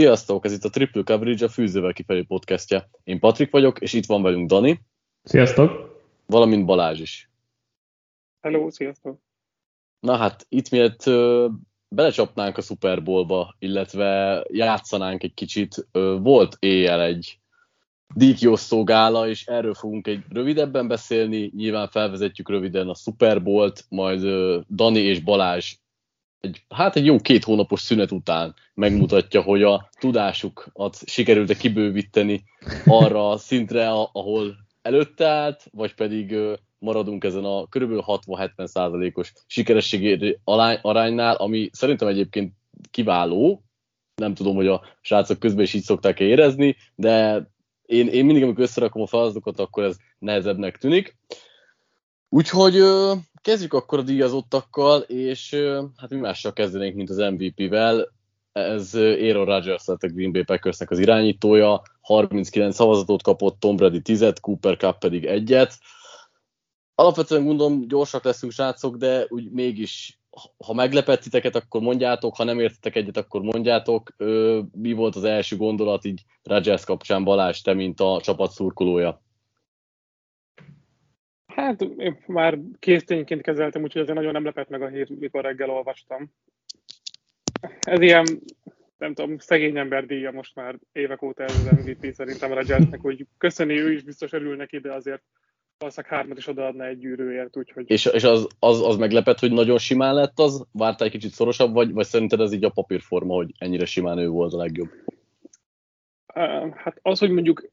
Sziasztok, ez itt a Triple Coverage, a Fűzővel kifelé podcastja. Én Patrik vagyok, és itt van velünk Dani. Sziasztok! Valamint Balázs is. Hello, sziasztok! Na hát, itt miért ö, belecsapnánk a Super Bowlba, illetve játszanánk egy kicsit, ö, volt éjjel egy díjkiosztó gála, és erről fogunk egy rövidebben beszélni, nyilván felvezetjük röviden a Super Bowl-t, majd ö, Dani és Balázs egy, hát egy jó két hónapos szünet után megmutatja, hogy a tudásukat sikerült-e kibővíteni arra a szintre, ahol előtte állt, vagy pedig maradunk ezen a kb. 60-70 százalékos sikerességi aránynál, ami szerintem egyébként kiváló, nem tudom, hogy a srácok közben is így szokták érezni, de én, én mindig, amikor összerakom a feladatokat, akkor ez nehezebbnek tűnik. Úgyhogy kezdjük akkor a díjazottakkal, és hát mi mással kezdenénk, mint az MVP-vel. Ez Aaron Rodgers lett a Green Bay Packersnek az irányítója, 39 szavazatot kapott, Tom Brady 10 Cooper Cup pedig egyet. Alapvetően gondolom gyorsak leszünk srácok, de úgy mégis ha meglepett titeket, akkor mondjátok, ha nem értetek egyet, akkor mondjátok. Mi volt az első gondolat így Rodgers kapcsán Balázs, te, mint a csapat szurkolója? Hát én már késztényként kezeltem, úgyhogy azért nagyon nem lepett meg a hír, mikor reggel olvastam. Ez ilyen, nem tudom, szegény ember díja most már évek óta ez az MVP szerintem a Jazznek, hogy köszöni, ő is biztos örül neki, de azért valószínűleg hármat is odaadna egy gyűrűért, úgyhogy... És, és az, az, az meglepett, hogy nagyon simán lett az? Vártál egy kicsit szorosabb, vagy, vagy szerinted ez így a papírforma, hogy ennyire simán ő volt a legjobb? Hát az, hogy mondjuk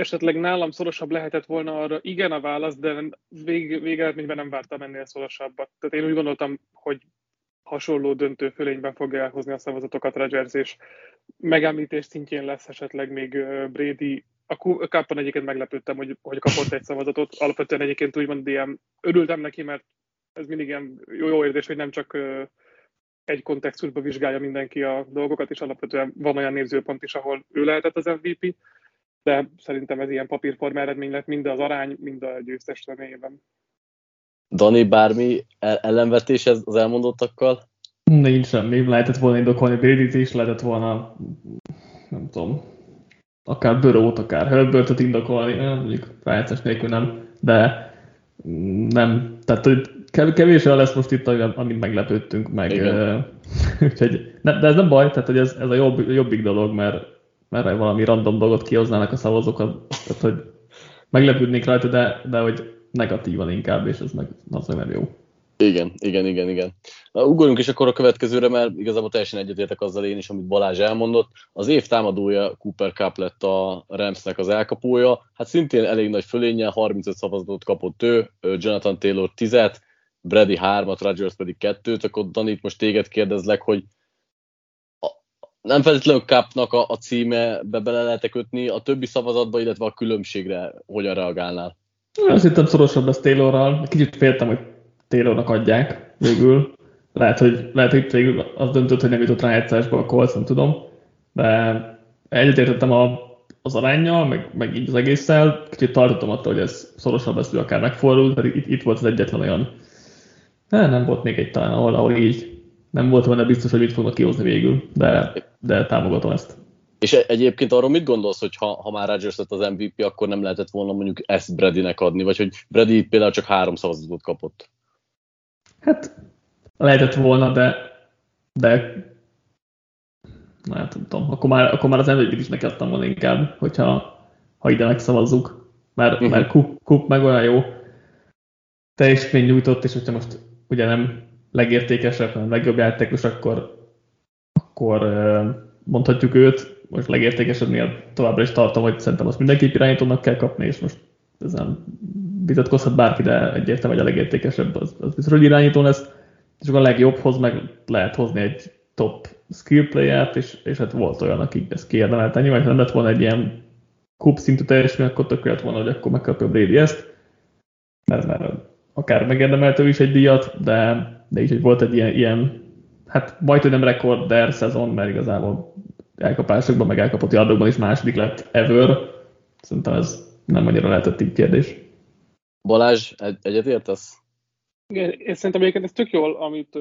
esetleg nálam szorosabb lehetett volna arra, igen a válasz, de vég, végeredményben nem vártam ennél szorosabbat. Tehát én úgy gondoltam, hogy hasonló döntő fölényben fogja elhozni a szavazatokat Rodgers, és megemlítés szintjén lesz esetleg még Brady. A Cup-on egyébként meglepődtem, hogy, hogy kapott egy szavazatot. Alapvetően egyébként úgymond ilyen örültem neki, mert ez mindig ilyen jó, jó érzés, hogy nem csak egy kontextusban vizsgálja mindenki a dolgokat, és alapvetően van olyan nézőpont is, ahol ő lehetett az MVP de szerintem ez ilyen papírforma eredmény lett mind az arány, mind a győztes személyében. Dani, bármi ellenvetés ez az elmondottakkal? Nincs semmi. Lehetett volna indokolni brady is, lehetett volna, nem tudom, akár Börót, akár Herbert-et indokolni, mondjuk rájátszás nélkül nem, de nem, tehát hogy kevésre lesz most itt, amit meglepődtünk meg. Úgyhogy, de ez nem baj, tehát hogy ez, ez a jobb, jobbik dolog, mert mert valami random dolgot kihoznának a szavazókat, tehát hogy meglepődnék rajta, de, de hogy negatívan inkább, és ez meg az nem jó. Igen, igen, igen, igen. Na, ugorjunk is akkor a következőre, mert igazából teljesen egyetértek azzal én is, amit Balázs elmondott. Az év támadója Cooper Cup lett a Ramsnek az elkapója. Hát szintén elég nagy fölénye, 35 szavazatot kapott ő, Jonathan Taylor 10 Brady 3-at, Rodgers pedig 2-t, akkor Danit most téged kérdezlek, hogy nem feltétlenül kapnak a, a címebe bele lehet kötni, a többi szavazatba, illetve a különbségre hogyan reagálnál? Azt hittem szorosabb lesz Taylorral. Kicsit féltem, hogy Taylornak adják végül. Lehet, hogy, lehet, hogy végül az döntött, hogy nem jutott rájátszásba a Colts, nem tudom. De egyetértettem a, az arányjal, meg, meg így az egésszel. Kicsit tartottam attól, hogy ez szorosabb lesz, hogy akár megfordul, pedig itt, itt volt az egyetlen olyan. Nem, nem volt még egy talán, ahol, ahol így nem volt volna biztos, hogy mit fognak kihozni végül, de, de támogatom ezt. És egyébként arról mit gondolsz, hogy ha, ha már Rodgers lett az MVP, akkor nem lehetett volna mondjuk ezt Bradynek adni, vagy hogy Brady például csak három szavazatot kapott? Hát lehetett volna, de, de hát nem tudom, akkor már, akkor már az mvp is neki adtam volna inkább, hogyha ha ide megszavazzuk, mert, uh-huh. mert Cook, Cook meg olyan jó teljesítmény nyújtott, és hogyha most ugye nem legértékesebb, hanem legjobb játékos, akkor, akkor mondhatjuk őt. Most legértékesebbnél továbbra is tartom, hogy szerintem azt mindenképp irányítónak kell kapni, és most ezen vitatkozhat bárki, de egyértelmű, hogy a legértékesebb az, az biztos, hogy irányító lesz, és akkor a legjobbhoz meg lehet hozni egy top skill player és, és hát volt olyan, aki ezt kiérdemelte. Nyilván, ha nem lett volna egy ilyen kup szintű teljesítmény, akkor tök volna, hogy akkor megkapja Brady ezt, mert, mert akár megérdemelte is egy díjat, de de így, hogy volt egy ilyen, ilyen hát majd, hogy nem rekorder szezon, mert igazából elkapásokban, meg elkapott yardokban is második lett ever. Szerintem ez nem annyira lehetett így kérdés. Balázs, egy, egyet értesz? Igen, és szerintem egyébként ez tök jól, amit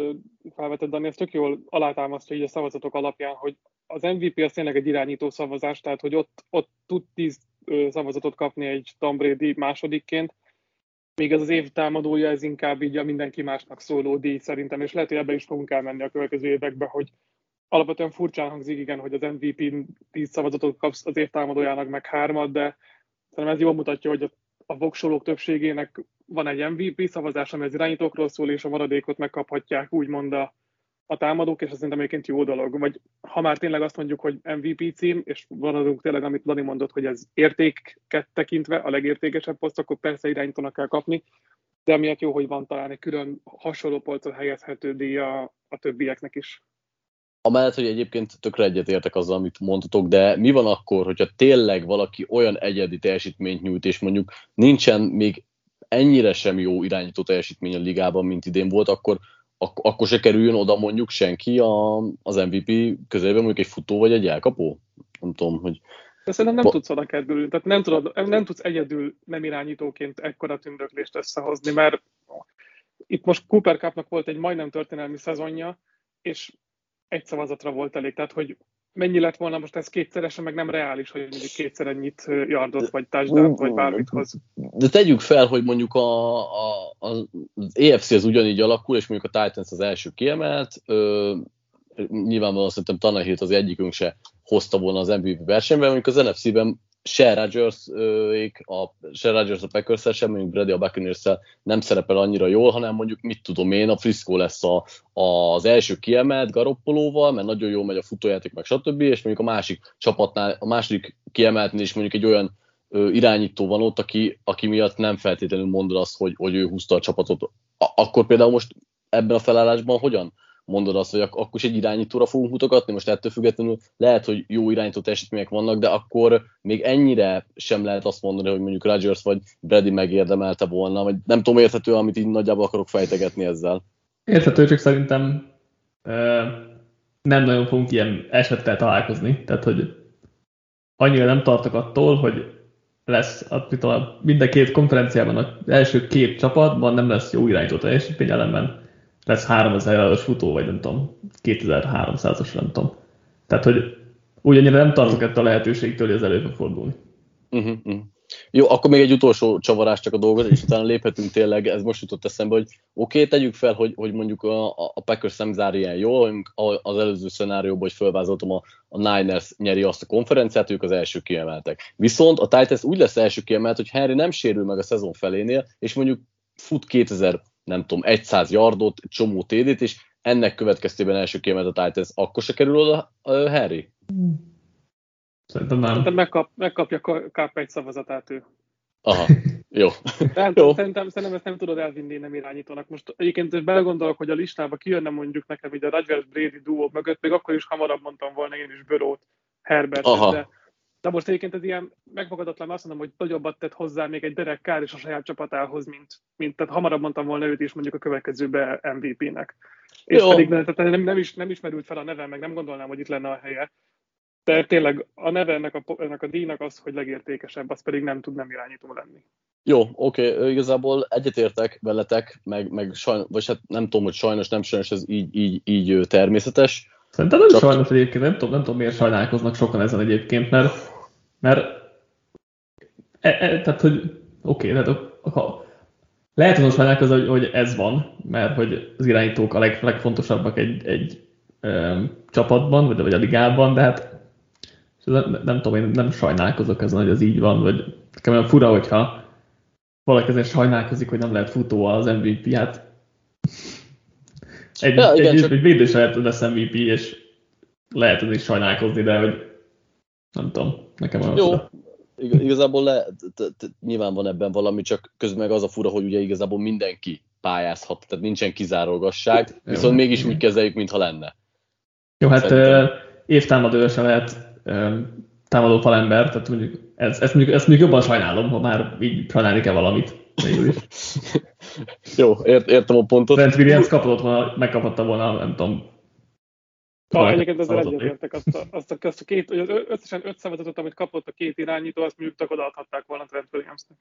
felvetett Dani, ez tök jól alátámasztja így a szavazatok alapján, hogy az MVP az tényleg egy irányító szavazás, tehát hogy ott, ott tud tíz szavazatot kapni egy Tom Brady másodikként, még ez az év támadója, ez inkább így a mindenki másnak szóló díj szerintem, és lehet, hogy ebbe is fogunk elmenni a következő évekbe, hogy alapvetően furcsán hangzik, igen, hogy az MVP 10 szavazatot kapsz az év támadójának meg hármat, de szerintem ez jól mutatja, hogy a, voksolók többségének van egy MVP szavazás, ami az irányítókról szól, és a maradékot megkaphatják úgymond a, a támadók, és ez szerintem egyébként jó dolog. Vagy ha már tényleg azt mondjuk, hogy MVP cím, és maradunk tényleg, amit Dani mondott, hogy ez értéket tekintve a legértékesebb poszt, akkor persze irányítónak kell kapni, de emiatt jó, hogy van talán egy külön hasonló polcon helyezhető díj a, többieknek is. Amellett, hogy egyébként tökre egyetértek azzal, amit mondhatok, de mi van akkor, hogyha tényleg valaki olyan egyedi teljesítményt nyújt, és mondjuk nincsen még ennyire sem jó irányító teljesítmény a ligában, mint idén volt, akkor ak- akkor se kerüljön oda mondjuk senki a, az MVP közelében, mondjuk egy futó vagy egy elkapó? Nem tudom, hogy... De szerintem nem tudsz oda kerülni, tehát nem, tudod, nem tudsz egyedül nem irányítóként ekkora tündöklést összehozni, mert itt most Cooper Cupnak volt egy majdnem történelmi szezonja, és egy szavazatra volt elég, tehát hogy mennyi lett volna most ez kétszeresen, meg nem reális, hogy mondjuk kétszer ennyit yardot, vagy touchdown, vagy bármit hoz. De tegyük fel, hogy mondjuk a, a, az EFC az ugyanígy alakul, és mondjuk a Titans az első kiemelt, ö, nyilvánvalóan szerintem Tanahilt az egyikünk se hozta volna az MVP versenyben, mondjuk az NFC-ben se Rodgers, a, se Rodgers a packers sem, mondjuk Brady a buccaneers nem szerepel annyira jól, hanem mondjuk mit tudom én, a Frisco lesz a, az első kiemelt Garoppolóval, mert nagyon jól megy a futójáték, meg stb. És mondjuk a másik csapatnál, a második kiemeltnél is mondjuk egy olyan ö, irányító van ott, aki, aki miatt nem feltétlenül mondod azt, hogy, hogy ő húzta a csapatot. A, akkor például most ebben a felállásban hogyan mondod azt, hogy akkor is egy irányítóra fogunk mutogatni, most ettől függetlenül lehet, hogy jó irányító teljesítmények vannak, de akkor még ennyire sem lehet azt mondani, hogy mondjuk Rodgers vagy Brady megérdemelte volna, vagy nem tudom érthető, amit így nagyjából akarok fejtegetni ezzel. Érthető, csak szerintem uh, nem nagyon fogunk ilyen esettel találkozni, tehát hogy annyira nem tartok attól, hogy lesz a, minden két konferenciában az első két csapatban nem lesz jó irányító teljesítmény ellenben lesz 3000 eurós futó, vagy nem tudom, 2300-as, nem tudom. Tehát, hogy ugyannyira nem tartok ettől a lehetőségtől, hogy ez elő fog fordulni. Uh-huh. Jó, akkor még egy utolsó csavarás csak a dolgot, és utána léphetünk tényleg, ez most jutott eszembe, hogy oké, okay, tegyük fel, hogy, hogy mondjuk a, a Packers nem zár ilyen jól, az előző szenárióban, hogy felvázoltam, a, a Niners nyeri azt a konferenciát, ők az első kiemeltek. Viszont a Titans úgy lesz első kiemelt, hogy Henry nem sérül meg a szezon felénél, és mondjuk fut 2000 nem tudom, 100 yardot, csomó TD-t, és ennek következtében első kiemelt a Titans, akkor se kerül oda uh, Harry? Szerintem nem. Szerintem megkap, megkapja kap egy szavazatát ő. Aha, jó. Nem, jó. Szerintem, szerintem ezt nem tudod elvinni nem irányítónak. Most egyébként belegondolok, hogy a listába kijönne mondjuk nekem így a Rodgers Brady duó mögött, még akkor is hamarabb mondtam volna én is Börót, Herbert, de de most egyébként ez ilyen megfogadatlan, azt mondom, hogy nagyobbat tett hozzá még egy Derek Kár is a saját csapatához, mint, mint tehát hamarabb mondtam volna őt is mondjuk a következőbe MVP-nek. És Jó. pedig tehát nem, nem, is, nem ismerült fel a neve, meg nem gondolnám, hogy itt lenne a helye. De tényleg a neve ennek a, ennek a díjnak az, hogy legértékesebb, az pedig nem tud nem irányító lenni. Jó, oké, okay. igazából egyetértek veletek, meg, meg sajnos, vagy hát nem tudom, hogy sajnos, nem sajnos, ez így, így, így természetes Szerintem nem Csak... sajnos egyébként, nem tudom, nem tudom miért sajnálkoznak sokan ezen egyébként, mert, mert e, e, tehát, hogy oké, okay, tehát ha, lehet azon sajnálkozni, hogy, hogy ez van, mert hogy az irányítók a leg, legfontosabbak egy, egy ö, csapatban, vagy, vagy a ligában, de hát nem, nem tudom, én nem sajnálkozok ezen, hogy ez így van, vagy nekem olyan fura, hogyha valaki ezen sajnálkozik, hogy nem lehet futó az MVP, hát egy, ja, igen, egy, csak... egy védős lehet lesz MVP, és lehet is sajnálkozni, de hogy nem tudom, nekem olyan Jó, fura. igazából le, nyilván van ebben valami, csak közben meg az a fura, hogy ugye igazából mindenki pályázhat, tehát nincsen kizárógasság, viszont mégis úgy kezeljük, mintha lenne. Jó, hát uh, évtámadó se lehet támadó falember, tehát mondjuk ez, ezt, mondjuk, ezt mondjuk jobban sajnálom, ha már így sajnálni kell valamit. Jó, ért, értem a pontot. Trent Williams kapott volna, megkaphatta volna, nem tudom. Ha, egyébként ezzel egyetértek, azt a, azt, a, azt a két, az összesen öt szavazatot, amit kapott a két irányító, azt mondjuk odaadhatták volna Trent Williamsnek.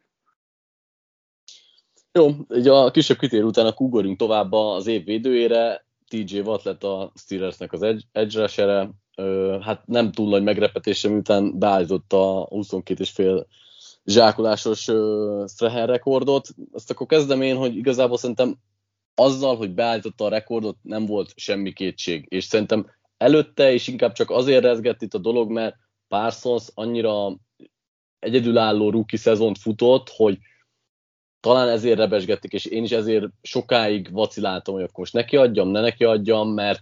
Jó, így a kisebb kitérő után a ugorjunk tovább az év védőjére. TJ Watt lett a Steelersnek az edge, edge rusher hát nem túl nagy megrepetése, miután beállította a 22,5 zsákolásos Strahan rekordot. Azt akkor kezdem én, hogy igazából szerintem azzal, hogy beállította a rekordot, nem volt semmi kétség. És szerintem előtte is inkább csak azért rezgett itt a dolog, mert Parsons annyira egyedülálló rookie szezont futott, hogy talán ezért rebesgették, és én is ezért sokáig vaciláltam, hogy akkor most neki adjam, ne neki adjam, mert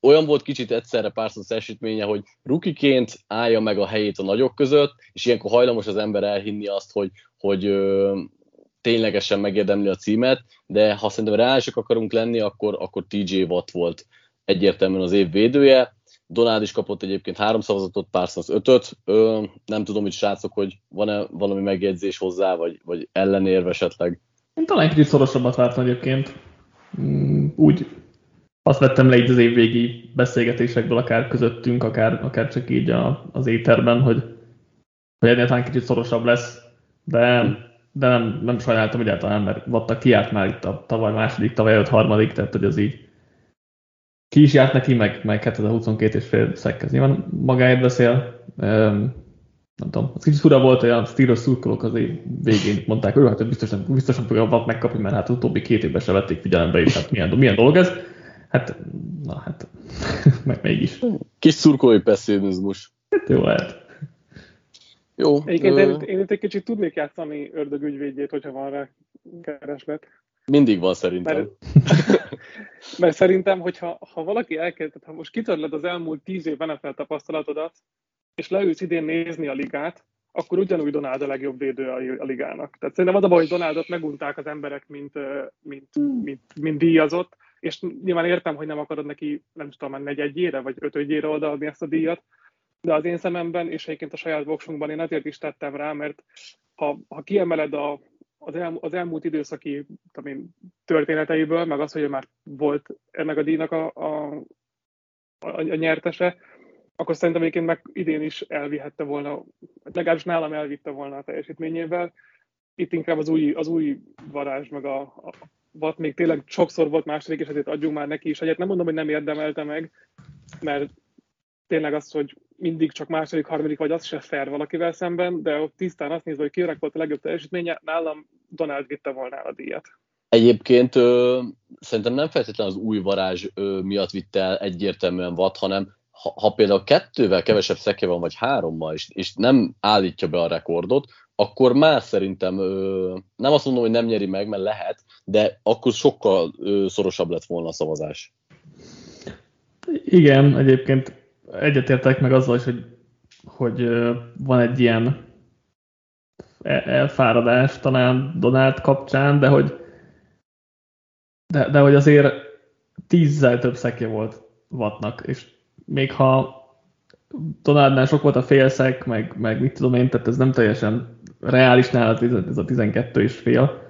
olyan volt kicsit egyszerre Parsons esítménye, hogy rukiként állja meg a helyét a nagyok között, és ilyenkor hajlamos az ember elhinni azt, hogy, hogy ö, ténylegesen megérdemli a címet, de ha szerintem reálisak akarunk lenni, akkor, akkor TJ Watt volt egyértelműen az év védője. Donald is kapott egyébként három szavazatot, Parsons ötöt. Ö, nem tudom, hogy srácok, hogy van-e valami megjegyzés hozzá, vagy, vagy ellenérve esetleg. Én talán kicsit szorosabbat vártam egyébként. Mm, úgy azt vettem le így az évvégi beszélgetésekből, akár közöttünk, akár, akár csak így a, az éterben, hogy, hogy ennél kicsit szorosabb lesz, de, de nem, nem sajnáltam egyáltalán, mert Vatta kiárt már itt a tavaly második, tavaly előtt harmadik, tehát hogy az így ki is járt neki, meg, meg hát ez a 22 és fél szekk, nyilván magáért beszél. Um, nem tudom, az kicsit fura volt, hogy a Steelers szurkolók azért végén mondták, hogy hát biztosan, biztosan fogja a megkapni, mert hát utóbbi két évben se vették figyelembe, és hát milyen, milyen dolog ez. Hát, na hát, meg mégis. Kis szurkolói pessimizmus. Hát jó lehet. Jó. Egyébként én, én itt egy kicsit tudnék játszani ördögügyvédjét, hogyha van rá kereslet. Mindig van szerintem. Mert, mert szerintem, hogyha ha valaki elkezd, ha most kitörled az elmúlt tíz év NFL tapasztalatodat, és leülsz idén nézni a ligát, akkor ugyanúgy Donald a legjobb védő a, a ligának. Tehát szerintem az a baj, hogy Donaldot megunták az emberek, mint, mint, mint, mint díjazott, és nyilván értem, hogy nem akarod neki, nem tudom, már negyedjére vagy ötödjére odaadni ezt a díjat, de az én szememben, és egyébként a saját boxunkban én azért is tettem rá, mert ha, ha kiemeled a, az, el, az elmúlt időszaki én, történeteiből, meg az, hogy már volt ennek a díjnak a, a, a, a nyertese, akkor szerintem egyébként meg idén is elvihette volna, legalábbis nálam elvitte volna a teljesítményével. Itt inkább az új, az új varázs, meg a, a, Watt még tényleg sokszor volt második, és ezért adjunk már neki is egyet. Nem mondom, hogy nem érdemelte meg, mert tényleg az, hogy mindig csak második, harmadik vagy, az se fair valakivel szemben, de ott tisztán azt nézve, hogy kinek volt a legjobb teljesítménye, nálam Donald vitte volna a díjat. Egyébként ö, szerintem nem feltétlenül az új varázs ö, miatt vitte el egyértelműen Watt, hanem ha, ha például kettővel kevesebb szeke van, vagy hárommal, és, és nem állítja be a rekordot, akkor már szerintem nem azt mondom, hogy nem nyeri meg, mert lehet, de akkor sokkal szorosabb lett volna a szavazás. Igen, egyébként egyetértek meg azzal is, hogy, hogy van egy ilyen e, elfáradás talán Donát kapcsán, de hogy de, de hogy azért tízzel több szekje volt Vatnak, és még ha Donaldnál sok volt a félszek, meg, meg mit tudom én, tehát ez nem teljesen reális nálad ez a 12 és fél.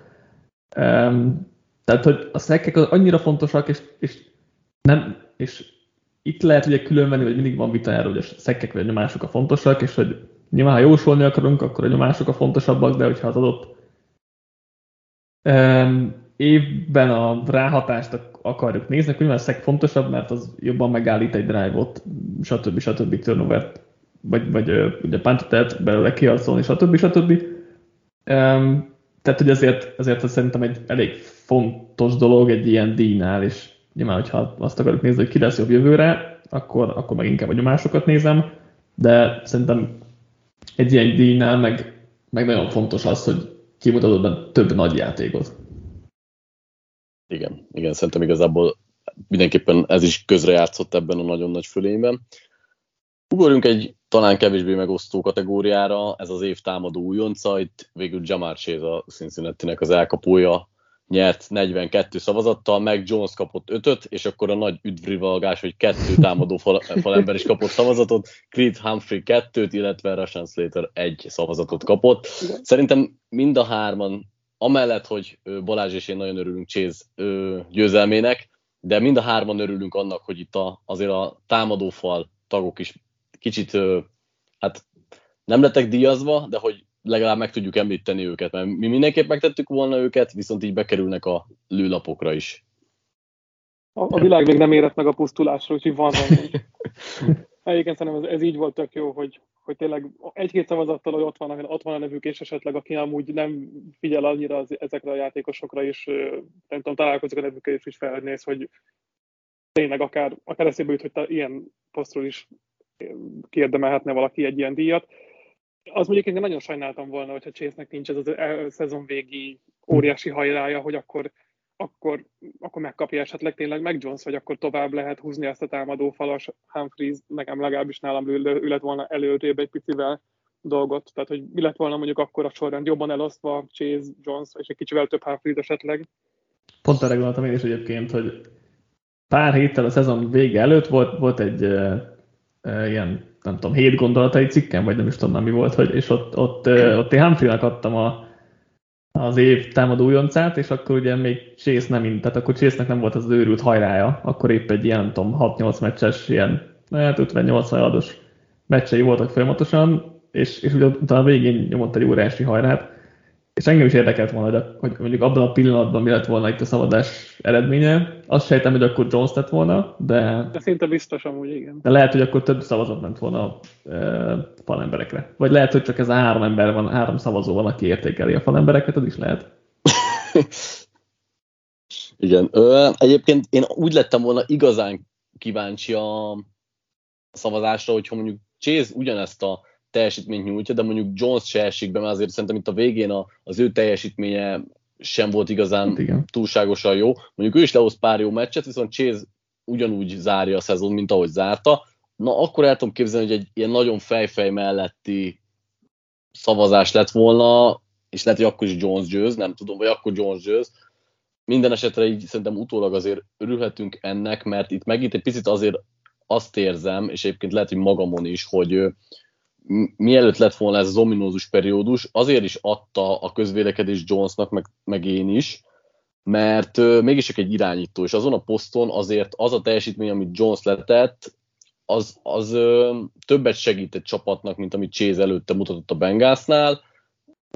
Um, tehát, hogy a szekkek annyira fontosak, és, és, nem, és itt lehet ugye különvenni, hogy mindig van vita erről, hogy a szekkek vagy a nyomások a fontosak, és hogy nyilván, ha jósolni akarunk, akkor a nyomások a fontosabbak, de hogyha az adott um, évben a ráhatást akarjuk nézni, akkor nyilván a szek fontosabb, mert az jobban megállít egy drive-ot, stb. stb. turnover vagy, vagy ugye pántot belőle kiharcolni, stb. stb. Um, tehát, hogy azért, azért az szerintem egy elég fontos dolog egy ilyen díjnál, és nyilván, hogyha azt akarjuk nézni, hogy ki lesz jobb jövőre, akkor, akkor meg inkább a nyomásokat nézem, de szerintem egy ilyen díjnál meg, meg nagyon fontos az, hogy kimutatod több nagy játékot. Igen, igen, szerintem igazából mindenképpen ez is közrejátszott ebben a nagyon nagy fölényben. Ugorjunk egy talán kevésbé megosztó kategóriára, ez az év támadó újonca, itt végül Jamar Chase a cincinnati az elkapója, nyert 42 szavazattal, meg Jones kapott 5 és akkor a nagy üdvrivalgás, hogy kettő támadó fal, falember is kapott szavazatot, Creed Humphrey kettőt, illetve Rashan Slater egy szavazatot kapott. Szerintem mind a hárman, amellett, hogy Balázs és én nagyon örülünk Chase győzelmének, de mind a hárman örülünk annak, hogy itt a, azért a támadófal tagok is kicsit, hát nem lettek díjazva, de hogy legalább meg tudjuk említeni őket, mert mi mindenképp megtettük volna őket, viszont így bekerülnek a lőlapokra is. A, a világ még nem érett meg a pusztulásra, úgyhogy van. Egyébként szerintem ez, ez így volt tök jó, hogy, hogy tényleg egy-két szavazattal, hogy ott van, ott van a nevük, és esetleg aki amúgy nem figyel annyira az, ezekre a játékosokra, és nem tudom, találkozik a nevükkel, és is felnéz, hogy tényleg akár, akár eszébe jut, hogy ta, ilyen posztról is kiérdemelhetne valaki egy ilyen díjat. Az mondjuk én nagyon sajnáltam volna, hogyha Chase-nek nincs ez a szezon végi óriási hajrája, hogy akkor akkor, akkor megkapja esetleg tényleg meg Jones, vagy akkor tovább lehet húzni ezt a támadó falas Humphreys, nekem legalábbis nálam ül, lett volna előrébb egy picivel dolgot, tehát hogy mi lett volna mondjuk akkor a sorrend jobban elosztva Chase, Jones, és egy kicsivel több Humphreys esetleg. Pont erre gondoltam én is egyébként, hogy pár héttel a szezon vége előtt volt, volt egy ilyen, nem tudom, hét gondolatai cikkem, vagy nem is tudom, mi volt, hogy, és ott, ott, ott én Humphreynek adtam a, az év támadó újoncát, és akkor ugye még Chase nem, tehát akkor Chase-nek nem volt az, őrült hajrája, akkor épp egy ilyen, nem tudom, 6-8 meccses, ilyen, hát 58 ados meccsei voltak folyamatosan, és, és ugye utána végén nyomott egy óriási hajrát, és engem is érdekelt volna, hogy, hogy mondjuk abban a pillanatban mi lett volna itt a szavazás eredménye. Azt sejtem, hogy akkor Jones lett volna, de... De szinte biztos amúgy, igen. De lehet, hogy akkor több szavazat ment volna e, falemberekre. Vagy lehet, hogy csak ez a három ember van, három szavazó van, aki értékeli a falembereket, az is lehet. igen. Ö, egyébként én úgy lettem volna igazán kíváncsi a szavazásra, hogyha mondjuk Chase ugyanezt a teljesítményt nyújtja, de mondjuk Jones se esik be, mert azért szerintem itt a végén a, az ő teljesítménye sem volt igazán hát Igen. túlságosan jó. Mondjuk ő is lehoz pár jó meccset, viszont Chase ugyanúgy zárja a szezon, mint ahogy zárta. Na, akkor el tudom képzelni, hogy egy ilyen nagyon fejfej melletti szavazás lett volna, és lehet, hogy akkor is Jones győz, nem tudom, vagy akkor Jones győz. Minden esetre így szerintem utólag azért örülhetünk ennek, mert itt megint egy picit azért azt érzem, és egyébként lehet, hogy magamon is, hogy mielőtt lett volna ez az ominózus periódus, azért is adta a közvélekedés Jonesnak, meg, meg én is, mert uh, mégis egy irányító, és azon a poszton azért az a teljesítmény, amit Jones letett, az, az uh, többet segített csapatnak, mint amit Chase előtte mutatott a Bengásznál,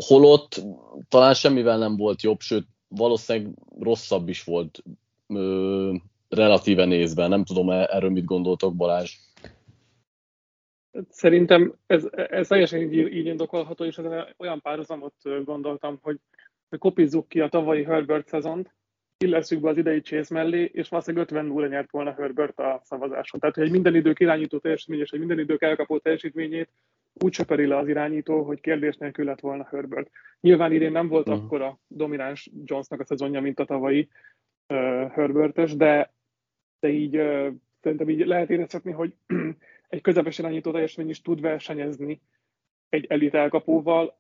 holott talán semmivel nem volt jobb, sőt valószínűleg rosszabb is volt uh, relatíve nézve. Nem tudom, erről mit gondoltok, Balázs? Szerintem ez, ez teljesen így, így indokolható, és ezen olyan párhuzamot gondoltam, hogy kopizzuk ki a tavalyi Herbert szezont, illesszük be az idei Chase mellé, és valószínűleg 50 0 nyert volna Herbert a szavazáson. Tehát, hogy egy minden idők irányító teljesítmény és egy minden idők elkapó teljesítményét úgy söperi le az irányító, hogy kérdés nélkül lett volna Herbert. Nyilván idén nem volt uh-huh. akkora domináns Jonesnak a szezonja, mint a tavalyi uh, Herbertes, de, de így uh, szerintem így lehet érezhetni, hogy egy közepes irányító teljesítmény is tud versenyezni egy elit elkapóval,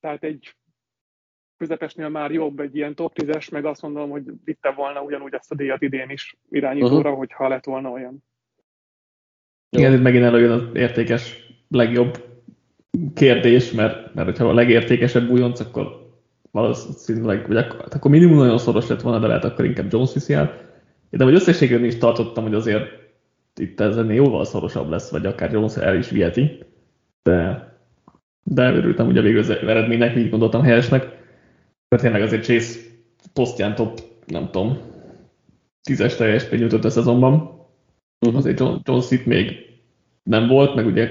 tehát egy közepesnél már jobb egy ilyen top 10-es, meg azt mondom, hogy vitte volna ugyanúgy ezt a díjat idén is irányítóra, uh-huh. hogyha lett volna olyan. Igen, itt megint előjön az értékes legjobb kérdés, mert, mert hogyha a legértékesebb újonc, akkor valószínűleg, vagy akkor, hát akkor minimum nagyon szoros lett volna, de lehet akkor inkább Jones viszi el. De hogy összességében is tartottam, hogy azért itt ez ennél jóval szorosabb lesz, vagy akár Jones el is viheti, de, de örültem ugye végül az eredménynek, így gondoltam helyesnek, mert tényleg azért Chase posztján top, nem tudom, tízes teljesítmény jutott a szezonban. Uh-huh. Azért John, Jones itt még nem volt, meg ugye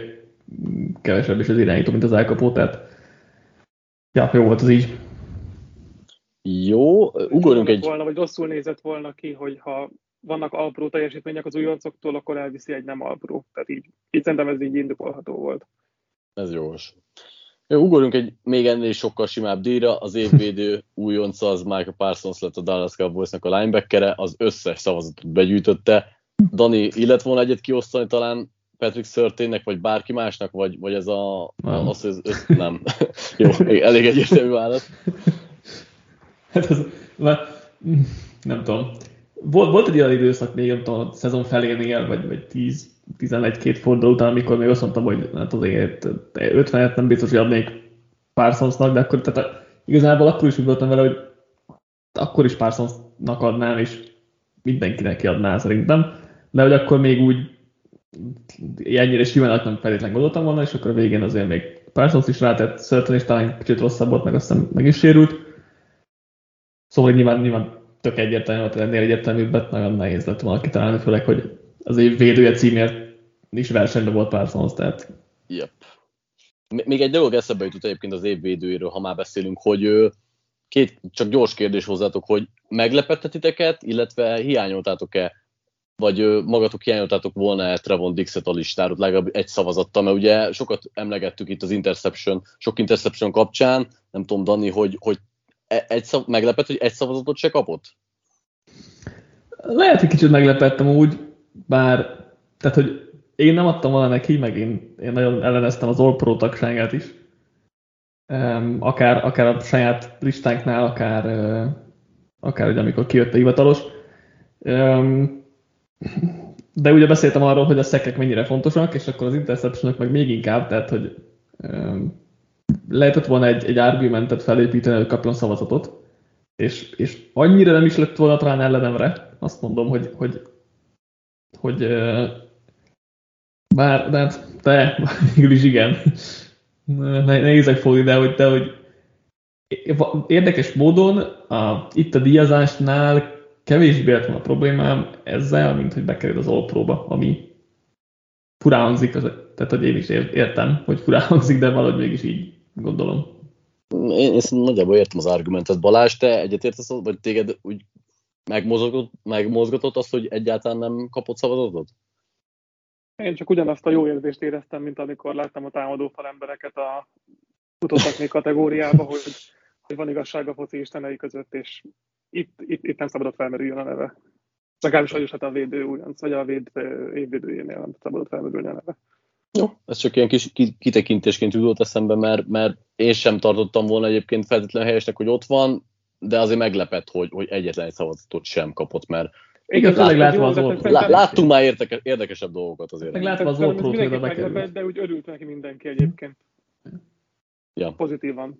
kevesebb is az irányító, mint az elkapó, tehát ja, jó volt az így. Jó, ugorjunk egy... Volna, vagy rosszul nézett volna ki, hogyha vannak alpró teljesítmények az újoncoktól, akkor elviszi egy nem alpró. Tehát így, így szerintem ez így indokolható volt. Ez jogos. Jó, ugorjunk egy még ennél sokkal simább díjra. Az évvédő újonca az Michael Parsons lett a Dallas Cowboysnak a linebackere, az összes szavazatot begyűjtötte. Dani, illet volna egyet kiosztani talán Patrick Szörténnek, vagy bárki másnak, vagy, vagy ez a... Nem. Az, az, az, nem. Jó, elég egyértelmű válasz. Hát ez, nem tudom. Volt, volt egy olyan időszak még, nem a szezon felénél, vagy, vagy 10, 11-2 forduló után, amikor még azt mondtam, hogy hát azért 50 nem biztos, hogy adnék Parsonsnak, de akkor tehát igazából akkor is úgy voltam vele, hogy akkor is Parsonsnak adnám, és mindenkinek kiadná szerintem, de hogy akkor még úgy ennyire simán nem feltétlenül gondoltam volna, és akkor a végén azért még Parsons is rátett szörtön, és talán kicsit rosszabb volt, meg aztán meg is sérült. Szóval nyilván, nyilván tök egyértelmű, hogy ennél egyértelműbbet nagyon nehéz lett volna kitalálni, főleg, hogy az év védője címért is versenyben volt Parsons, tehát... Yep. Még egy dolog eszembe jutott egyébként az év védőjéről, ha már beszélünk, hogy két, csak gyors kérdés hozzátok, hogy meglepettetitek illetve hiányoltátok-e vagy magatok hiányoltátok volna-e Trevon Dixet a listáról, legalább egy szavazattal, mert ugye sokat emlegettük itt az interception, sok interception kapcsán, nem tudom, Dani, hogy, hogy e, egy szav, meglepett, hogy egy szavazatot se kapott? Lehet, hogy kicsit meglepettem úgy, bár, tehát, hogy én nem adtam volna neki, meg én, én nagyon elleneztem az All Pro tagságát is. Um, akár, akár a saját listánknál, akár, uh, akár ugye, amikor kijött a hivatalos. Um, de ugye beszéltem arról, hogy a szekek mennyire fontosak, és akkor az interceptionok meg még inkább, tehát hogy um, lehetett volna egy, egy argumentet felépíteni, hogy kapjon szavazatot, és, és annyira nem is lett volna talán ellenemre, azt mondom, hogy, hogy, hogy bár, de, hát, de végül is igen. Nehézek fogni, de hogy, de hogy érdekes módon a, itt a díjazásnál kevésbé lett volna problémám ezzel, mint hogy bekerül az All ami furán hangzik, tehát hogy én is értem, hogy furán hangzik, de valahogy mégis így gondolom. Én, én nagyjából értem az argumentet. Balázs, te egyetértesz, vagy téged úgy megmozgatott, megmozgatott azt, hogy egyáltalán nem kapott szavazatot? Én csak ugyanazt a jó érzést éreztem, mint amikor láttam a támadó embereket a futottakné kategóriába, hogy, hogy van igazság a foci istenei között, és itt, itt, itt nem szabadott felmerüljön a neve. Legalábbis vagyis hát a védő újonc, vagy a véd évvédőjénél nem szabadott felmerülni a neve. Jó, ez csak ilyen kis kitekintésként jutott eszembe, mert, mert én sem tartottam volna egyébként feltétlenül helyesnek, hogy ott van, de azért meglepett, hogy, hogy egyetlen egy szavazatot sem kapott, mert igen, látva, látva az lá, Láttunk már érdekes, érdekesebb dolgokat azért. Meg látva az Old Pro-t, de úgy örült neki mindenki egyébként. Ja. Pozitívan.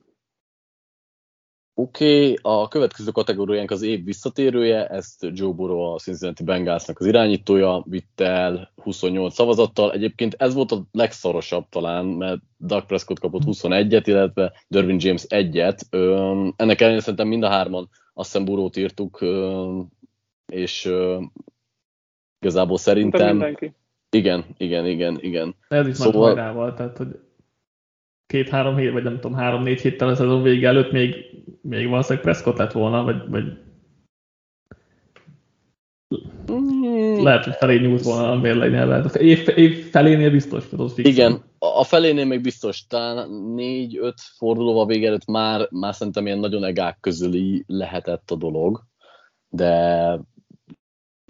Oké, okay, a következő kategóriánk az év visszatérője, ezt Joe Burrow a Cincinnati Bengalsnak az irányítója vitte el 28 szavazattal. Egyébként ez volt a legszorosabb talán, mert Doug Prescott kapott 21-et, illetve Dervin James 1-et. Ennek ellenére szerintem mind a hárman azt hiszem Burrow-t írtuk, és igazából szerintem... Igen, igen, igen, igen. Ez is szóval... hajrával, tehát hogy két-három hét, vagy nem tudom, három-négy héttel a szezon vége előtt még, még valószínűleg Prescott lett volna, vagy, vagy mm. lehet, hogy felé nyúlt volna a mérlegnél, lehet. Év, év felénél biztos, tudod fix. Igen, a felénél még biztos, talán négy-öt fordulóval vége előtt már, már szerintem ilyen nagyon egák közüli lehetett a dolog, de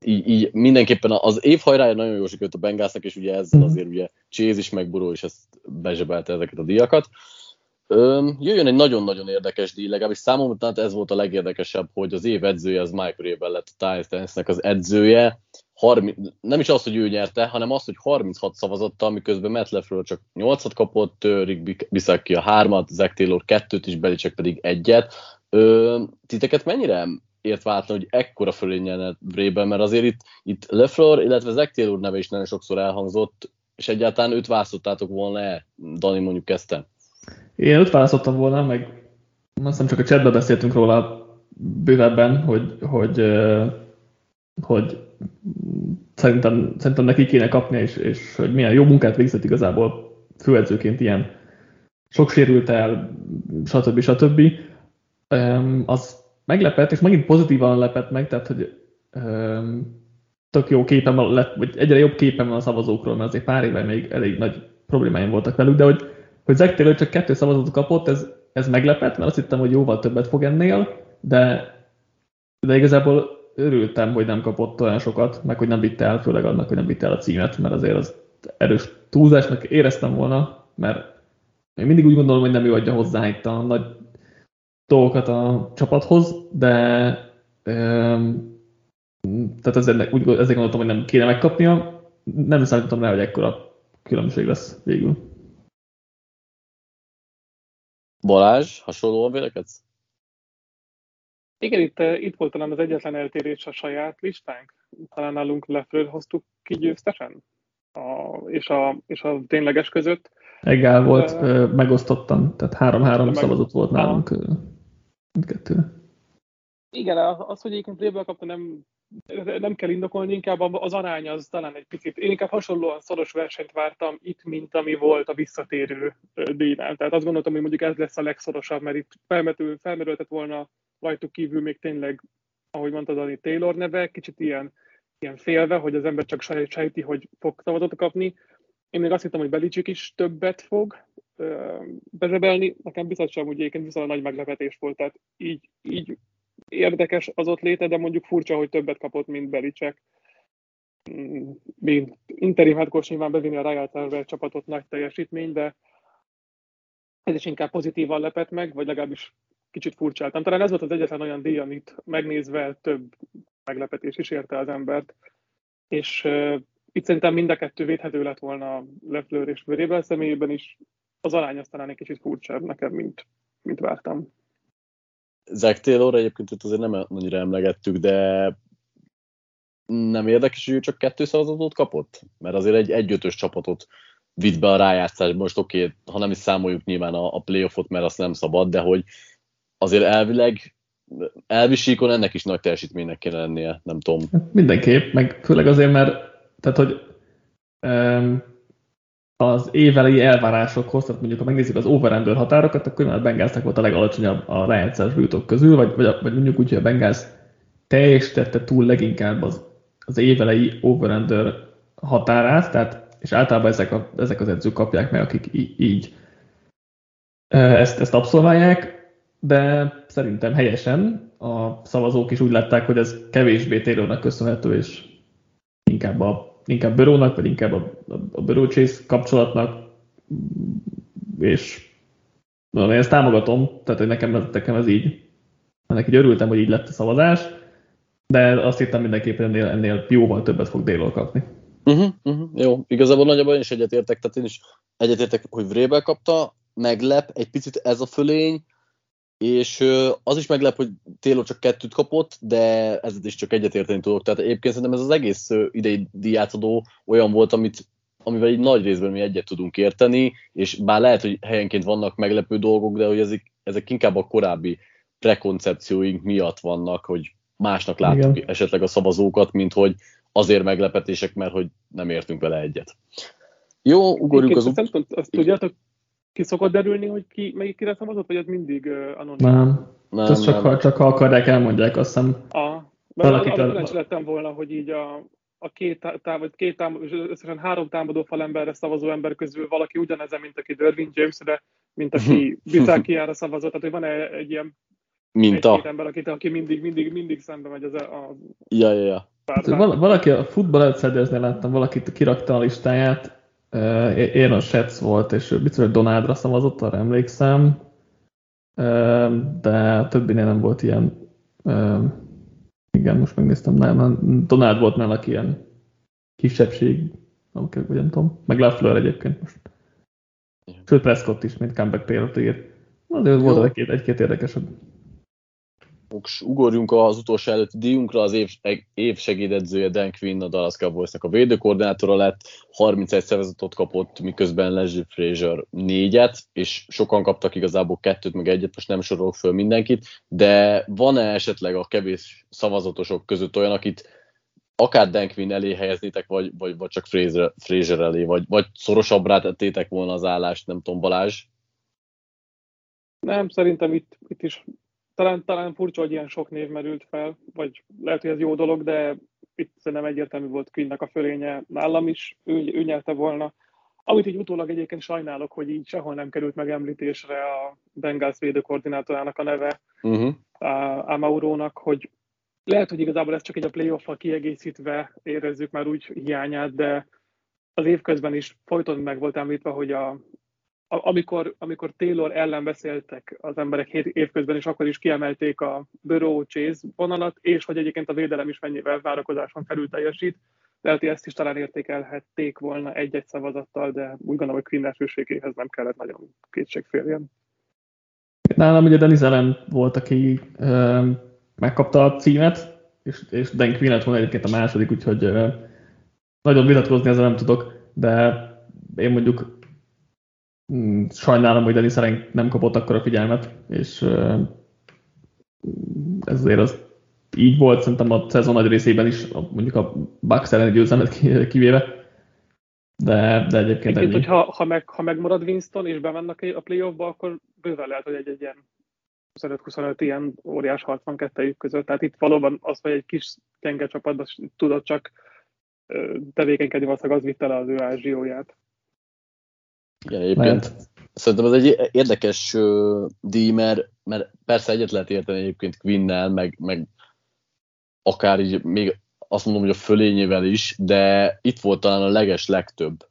így, így mindenképpen az év hajrája nagyon jól sikerült a Bengásznak, és ugye ezzel azért ugye Chase is megburó, és ezt bezsebelte ezeket a díjakat. Öm, jöjjön egy nagyon-nagyon érdekes díj, legalábbis számomra tehát ez volt a legérdekesebb, hogy az év edzője az Mike Rabel lett a Titans-nek az edzője. 30, nem is az, hogy ő nyerte, hanem az, hogy 36 szavazattal, miközben Matt Leffler csak 8-at kapott, Rick Bisacki a 3-at, Zach Taylor 2-t, és Belicek pedig egyet. Ö, titeket mennyire ért váltani, hogy ekkora fölé nyerne Vrében, mert azért itt, itt Lefleur, illetve Zach Taylor neve is nagyon sokszor elhangzott, és egyáltalán őt választottátok volna-e? Dani mondjuk kezdte. Én őt választottam volna, meg azt hiszem csak a chatben beszéltünk róla bővebben, hogy, hogy, hogy szerintem, szerintem neki kéne kapni, és, és hogy milyen jó munkát végzett igazából főedzőként ilyen sok sérült el, stb. stb. Az meglepett, és megint pozitívan lepett meg, tehát hogy um, tök jó képem lett, vagy egyre jobb képem van a szavazókról, mert azért pár éve még elég nagy problémáim voltak velük, de hogy, hogy Zach Taylor csak kettő szavazatot kapott, ez, ez meglepett, mert azt hittem, hogy jóval többet fog ennél, de, de igazából örültem, hogy nem kapott olyan sokat, meg hogy nem vitte el, főleg annak, hogy nem vitte el a címet, mert azért az erős túlzásnak éreztem volna, mert én mindig úgy gondolom, hogy nem ő adja hozzá itt a nagy dolgokat a csapathoz, de um, tehát ezért, úgy, ezért gondoltam, hogy nem kéne megkapnia. Nem számítottam rá, hogy ekkora különbség lesz végül. Balázs, hasonlóan vélekedsz? Igen, itt, itt volt talán az egyetlen eltérés a saját listánk. Talán nálunk lefről hoztuk ki győztesen, a, és, a, és a tényleges között. Egál volt, uh, megosztottan, tehát három-három szavazat volt nálunk mindkettőre. Igen, az, hogy egyébként pléből kapta, nem, nem kell indokolni, inkább az arány az talán egy picit, én inkább hasonlóan szoros versenyt vártam itt, mint ami volt a visszatérő díjnál. Tehát azt gondoltam, hogy mondjuk ez lesz a legszorosabb, mert itt felmerül, felmerülhetett volna rajtuk kívül még tényleg, ahogy mondta Dani Taylor neve, kicsit ilyen, ilyen félve, hogy az ember csak sejti, hogy fog szavazatot kapni. Én még azt hittem, hogy Belicik is többet fog bezsebelni. Nekem biztos sem, hogy egyébként viszonylag nagy meglepetés volt, tehát így, így érdekes az ott léte, de mondjuk furcsa, hogy többet kapott, mint Belicek. Mm, mint interim headcoach nyilván bevinni a Royal csapatot nagy teljesítmény, de ez is inkább pozitívan lepett meg, vagy legalábbis kicsit furcsáltam. Talán ez volt az egyetlen olyan díj, amit megnézve több meglepetés is érte az embert. És uh, itt szerintem mind a kettő védhető lett volna Lefleur és Vörébel személyében is. Az arány aztán egy kicsit furcsább nekem, mint, mint vártam. Zach Taylor egyébként itt azért nem annyira emlegettük, de nem érdekes, hogy ő csak kettő szavazatot kapott? Mert azért egy egyötös csapatot vitt be a rájátszás. Most oké, okay, ha nem is számoljuk nyilván a, a playoffot, mert azt nem szabad, de hogy azért elvileg elvisíkon ennek is nagy teljesítménynek kéne lennie, nem tudom. Mindenképp, meg főleg azért, mert tehát, hogy um, az évelei elvárásokhoz, tehát mondjuk ha megnézzük az over határokat, akkor már a Bengalsnak volt a legalacsonyabb a rájátszás jutók közül, vagy, vagy, vagy mondjuk úgy, hogy a Bengals teljesítette túl leginkább az, az évelei over határát, tehát, és általában ezek, a, ezek az edzők kapják meg, akik így, ezt, ezt abszolválják, de szerintem helyesen a szavazók is úgy látták, hogy ez kevésbé Taylornak köszönhető, és inkább a inkább Börónak, vagy inkább a, a, a Böró kapcsolatnak, és na, én ezt támogatom, tehát hogy nekem, nekem ez így, ennek így örültem, hogy így lett a szavazás, de azt hittem mindenképpen ennél, ennél jóval többet fog Délól kapni. Uh-huh, uh-huh, jó, igazából nagyjából én is egyetértek, tehát én is egyetértek, hogy Vrébel kapta, meglep egy picit ez a fölény, és az is meglep, hogy Taylor csak kettőt kapott, de ezzel is csak egyetérteni tudok. Tehát egyébként szerintem ez az egész idei díjátadó olyan volt, amit, amivel egy nagy részben mi egyet tudunk érteni, és bár lehet, hogy helyenként vannak meglepő dolgok, de hogy ezek, ezek inkább a korábbi prekoncepcióink miatt vannak, hogy másnak látjuk Igen. esetleg a szavazókat, mint hogy azért meglepetések, mert hogy nem értünk vele egyet. Jó, ugorjuk az... Ut- azt tudjátok, ki szokott derülni, hogy ki, melyik kire szavazott, vagy az mindig uh, anonim? Nem. nem, Ezt csak, nem. Ha, csak ha akarják, elmondják, azt hiszem. Ah, mert lettem volna, hogy így a, a két, tám, vagy két tám, összesen három támadó falemberre szavazó ember közül valaki ugyanezen, mint aki Dervin Jamesre, mint aki Bizákiára szavazott, tehát hogy van egy ilyen minta. Egy ember, aki, aki mindig, mindig, mindig szembe megy az a, a ja, ja, ja. Val- valaki a futball outsiders láttam, valakit kirakta a listáját, Aaron Schatz volt, és ő biztos, hogy Donádra szavazott, arra emlékszem, de többinél nem volt ilyen. Igen, most megnéztem, nem, Donád volt nála ilyen kisebbség, vagy nem tudom, meg Lafleur egyébként most. Sőt, Prescott is, mint comeback például ír. Azért volt egy-két, egy-két érdekesebb. Most ugorjunk az utolsó előtti díjunkra, az év, év segédedzője Dan Quinn, a Dallas cowboys a védőkoordinátora lett, 31 szervezetot kapott, miközben Leslie Frazier négyet, és sokan kaptak igazából kettőt, meg egyet, most nem sorolok föl mindenkit, de van-e esetleg a kevés szavazatosok között olyan, akit akár Dan Quinn elé helyeznétek, vagy, vagy, vagy csak Fraser, Fraser elé, vagy, vagy szorosabbra tettétek volna az állást, nem tudom, Balázs? Nem, szerintem itt, itt is talán, talán furcsa, hogy ilyen sok név merült fel, vagy lehet, hogy ez jó dolog, de itt szerintem egyértelmű volt Quinnnek a fölénye nálam is, ő, ő nyerte volna. Amit így utólag egyébként sajnálok, hogy így sehol nem került megemlítésre a Bengals védőkoordinátorának a neve, uh-huh. a Amaurónak, hogy lehet, hogy igazából ez csak egy a playoff kiegészítve érezzük már úgy hiányát, de az évközben is folyton meg volt említve, hogy a amikor, amikor Taylor ellen beszéltek az emberek hét évközben, és akkor is kiemelték a Burrow Chase vonalat, és hogy egyébként a védelem is mennyivel várakozáson felül teljesít. Lehet, hogy ezt is talán értékelhették volna egy-egy szavazattal, de úgy gondolom, hogy Quinn elsőségéhez nem kellett nagyon kétségféljen. Nálam ugye Denis Allen volt, aki ö, megkapta a címet, és, és Dan Quinn lett volna egyébként a második, úgyhogy ö, nagyon vitatkozni ezzel nem tudok, de én mondjuk sajnálom, hogy Denis Szerenk nem kapott akkor a figyelmet, és ez azért az így volt, szerintem a szezon nagy részében is, mondjuk a Bucks elleni győzelmet kivéve, de, de egyébként ennyi. Hogyha, ha, meg, ha megmarad Winston és bemennek a playoffba, akkor bőven lehet, hogy egy, egy ilyen 25-25 ilyen óriás harc van kettejük között. Tehát itt valóban az, hogy egy kis gyenge csapatban tudod csak tevékenykedni, valószínűleg az vitte le az ő ázsióját. Igen, egyébként szerintem ez egy érdekes uh, díj, mert, mert persze egyet lehet érteni egyébként Quinnel, meg, meg akár így még azt mondom, hogy a fölényével is, de itt volt talán a leges legtöbb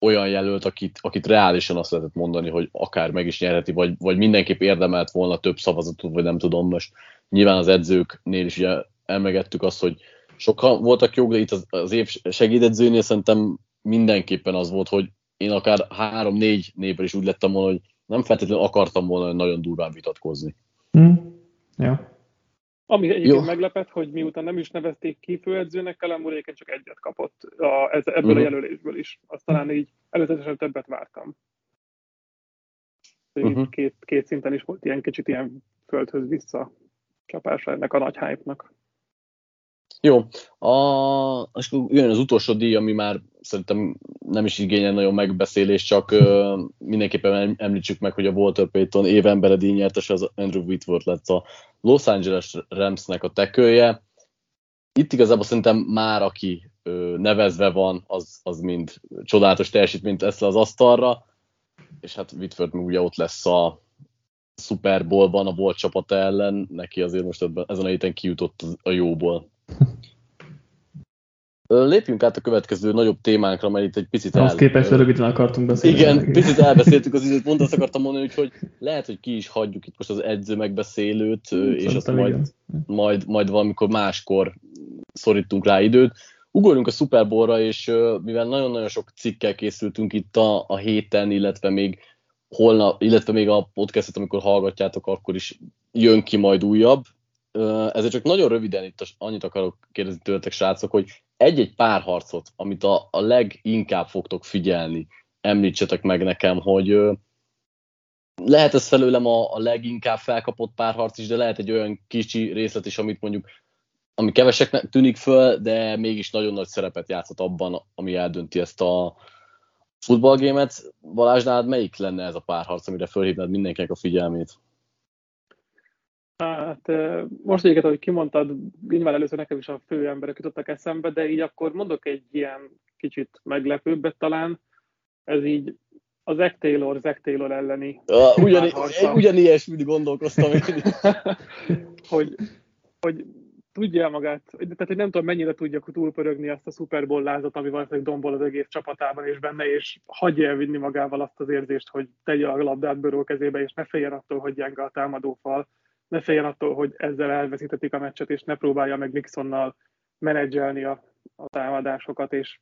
olyan jelölt, akit, akit reálisan azt lehetett mondani, hogy akár meg is nyerheti, vagy, vagy mindenképp érdemelt volna több szavazatot, vagy nem tudom, most nyilván az edzőknél is ugye elmegettük azt, hogy sokan voltak jók, de itt az, az év segédedzőnél szerintem mindenképpen az volt, hogy én akár három-négy névvel is úgy lettem volna, hogy nem feltétlenül akartam volna nagyon durván vitatkozni. Hmm. Ja. Ami egyébként Jó. meglepett, hogy miután nem is nevezték ki főedzőnek, Kelemuréken csak egyet kapott a, ez, ebből uh-huh. a mhm. jelölésből is. Azt talán így előzetesen többet vártam. Uh-huh. Két, két szinten is volt ilyen kicsit ilyen földhöz vissza csapása ennek a nagy hype-nak. Jó, a, és jön az utolsó díj, ami már szerintem nem is igényel nagyon megbeszélés, csak mindenképpen említsük meg, hogy a Walter Payton évembere díjnyertes az Andrew Whitworth lett a Los Angeles Ramsnek a tekője. Itt igazából szerintem már aki nevezve van, az, az mind csodálatos teljesítményt lesz le az asztalra, és hát Whitworth meg ugye ott lesz a Super Bowl-ban a volt csapata ellen, neki azért most ebben, ezen a héten kijutott a jóból. Lépjünk át a következő nagyobb témánkra, mert itt egy picit el... képest röviden akartunk beszélni. Igen, picit elbeszéltük az időt, pont azt akartam mondani, hogy lehet, hogy ki is hagyjuk itt most az edző megbeszélőt, Szerintem és azt majd, majd, majd valamikor máskor szorítunk rá időt. Ugorjunk a Super Bowl-ra, és mivel nagyon-nagyon sok cikkel készültünk itt a, a héten, illetve még holnap, illetve még a podcastet, amikor hallgatjátok, akkor is jön ki majd újabb. Ezért csak nagyon röviden itt annyit akarok kérdezni tőletek, srácok, hogy egy-egy párharcot, amit a, a leginkább fogtok figyelni, említsetek meg nekem, hogy lehet ez felőlem a, a leginkább felkapott párharc is, de lehet egy olyan kicsi részlet is, amit mondjuk ami keveseknek tűnik föl, de mégis nagyon nagy szerepet játszott abban, ami eldönti ezt a futballgémet. Balázs, nálad melyik lenne ez a párharc, amire fölhívnád mindenkinek a figyelmét? Hát most egyiket, ahogy kimondtad, nyilván először nekem is a fő emberek jutottak eszembe, de így akkor mondok egy ilyen kicsit meglepőbbet talán. Ez így az Zack Taylor, Zack Taylor elleni. Uh, ugyan, ugyanilyesmit gondolkoztam én. hogy, hogy tudja magát, tehát hogy nem tudom mennyire tudja túlpörögni azt a Super Bowl lázat, ami valószínűleg dombol az egész csapatában és benne, és hagyja elvinni magával azt az érzést, hogy tegye a labdát Böró kezébe, és ne féljen attól, hogy gyenge a támadófal ne féljen attól, hogy ezzel elveszítetik a meccset, és ne próbálja meg Mixonnal menedzselni a, a támadásokat, és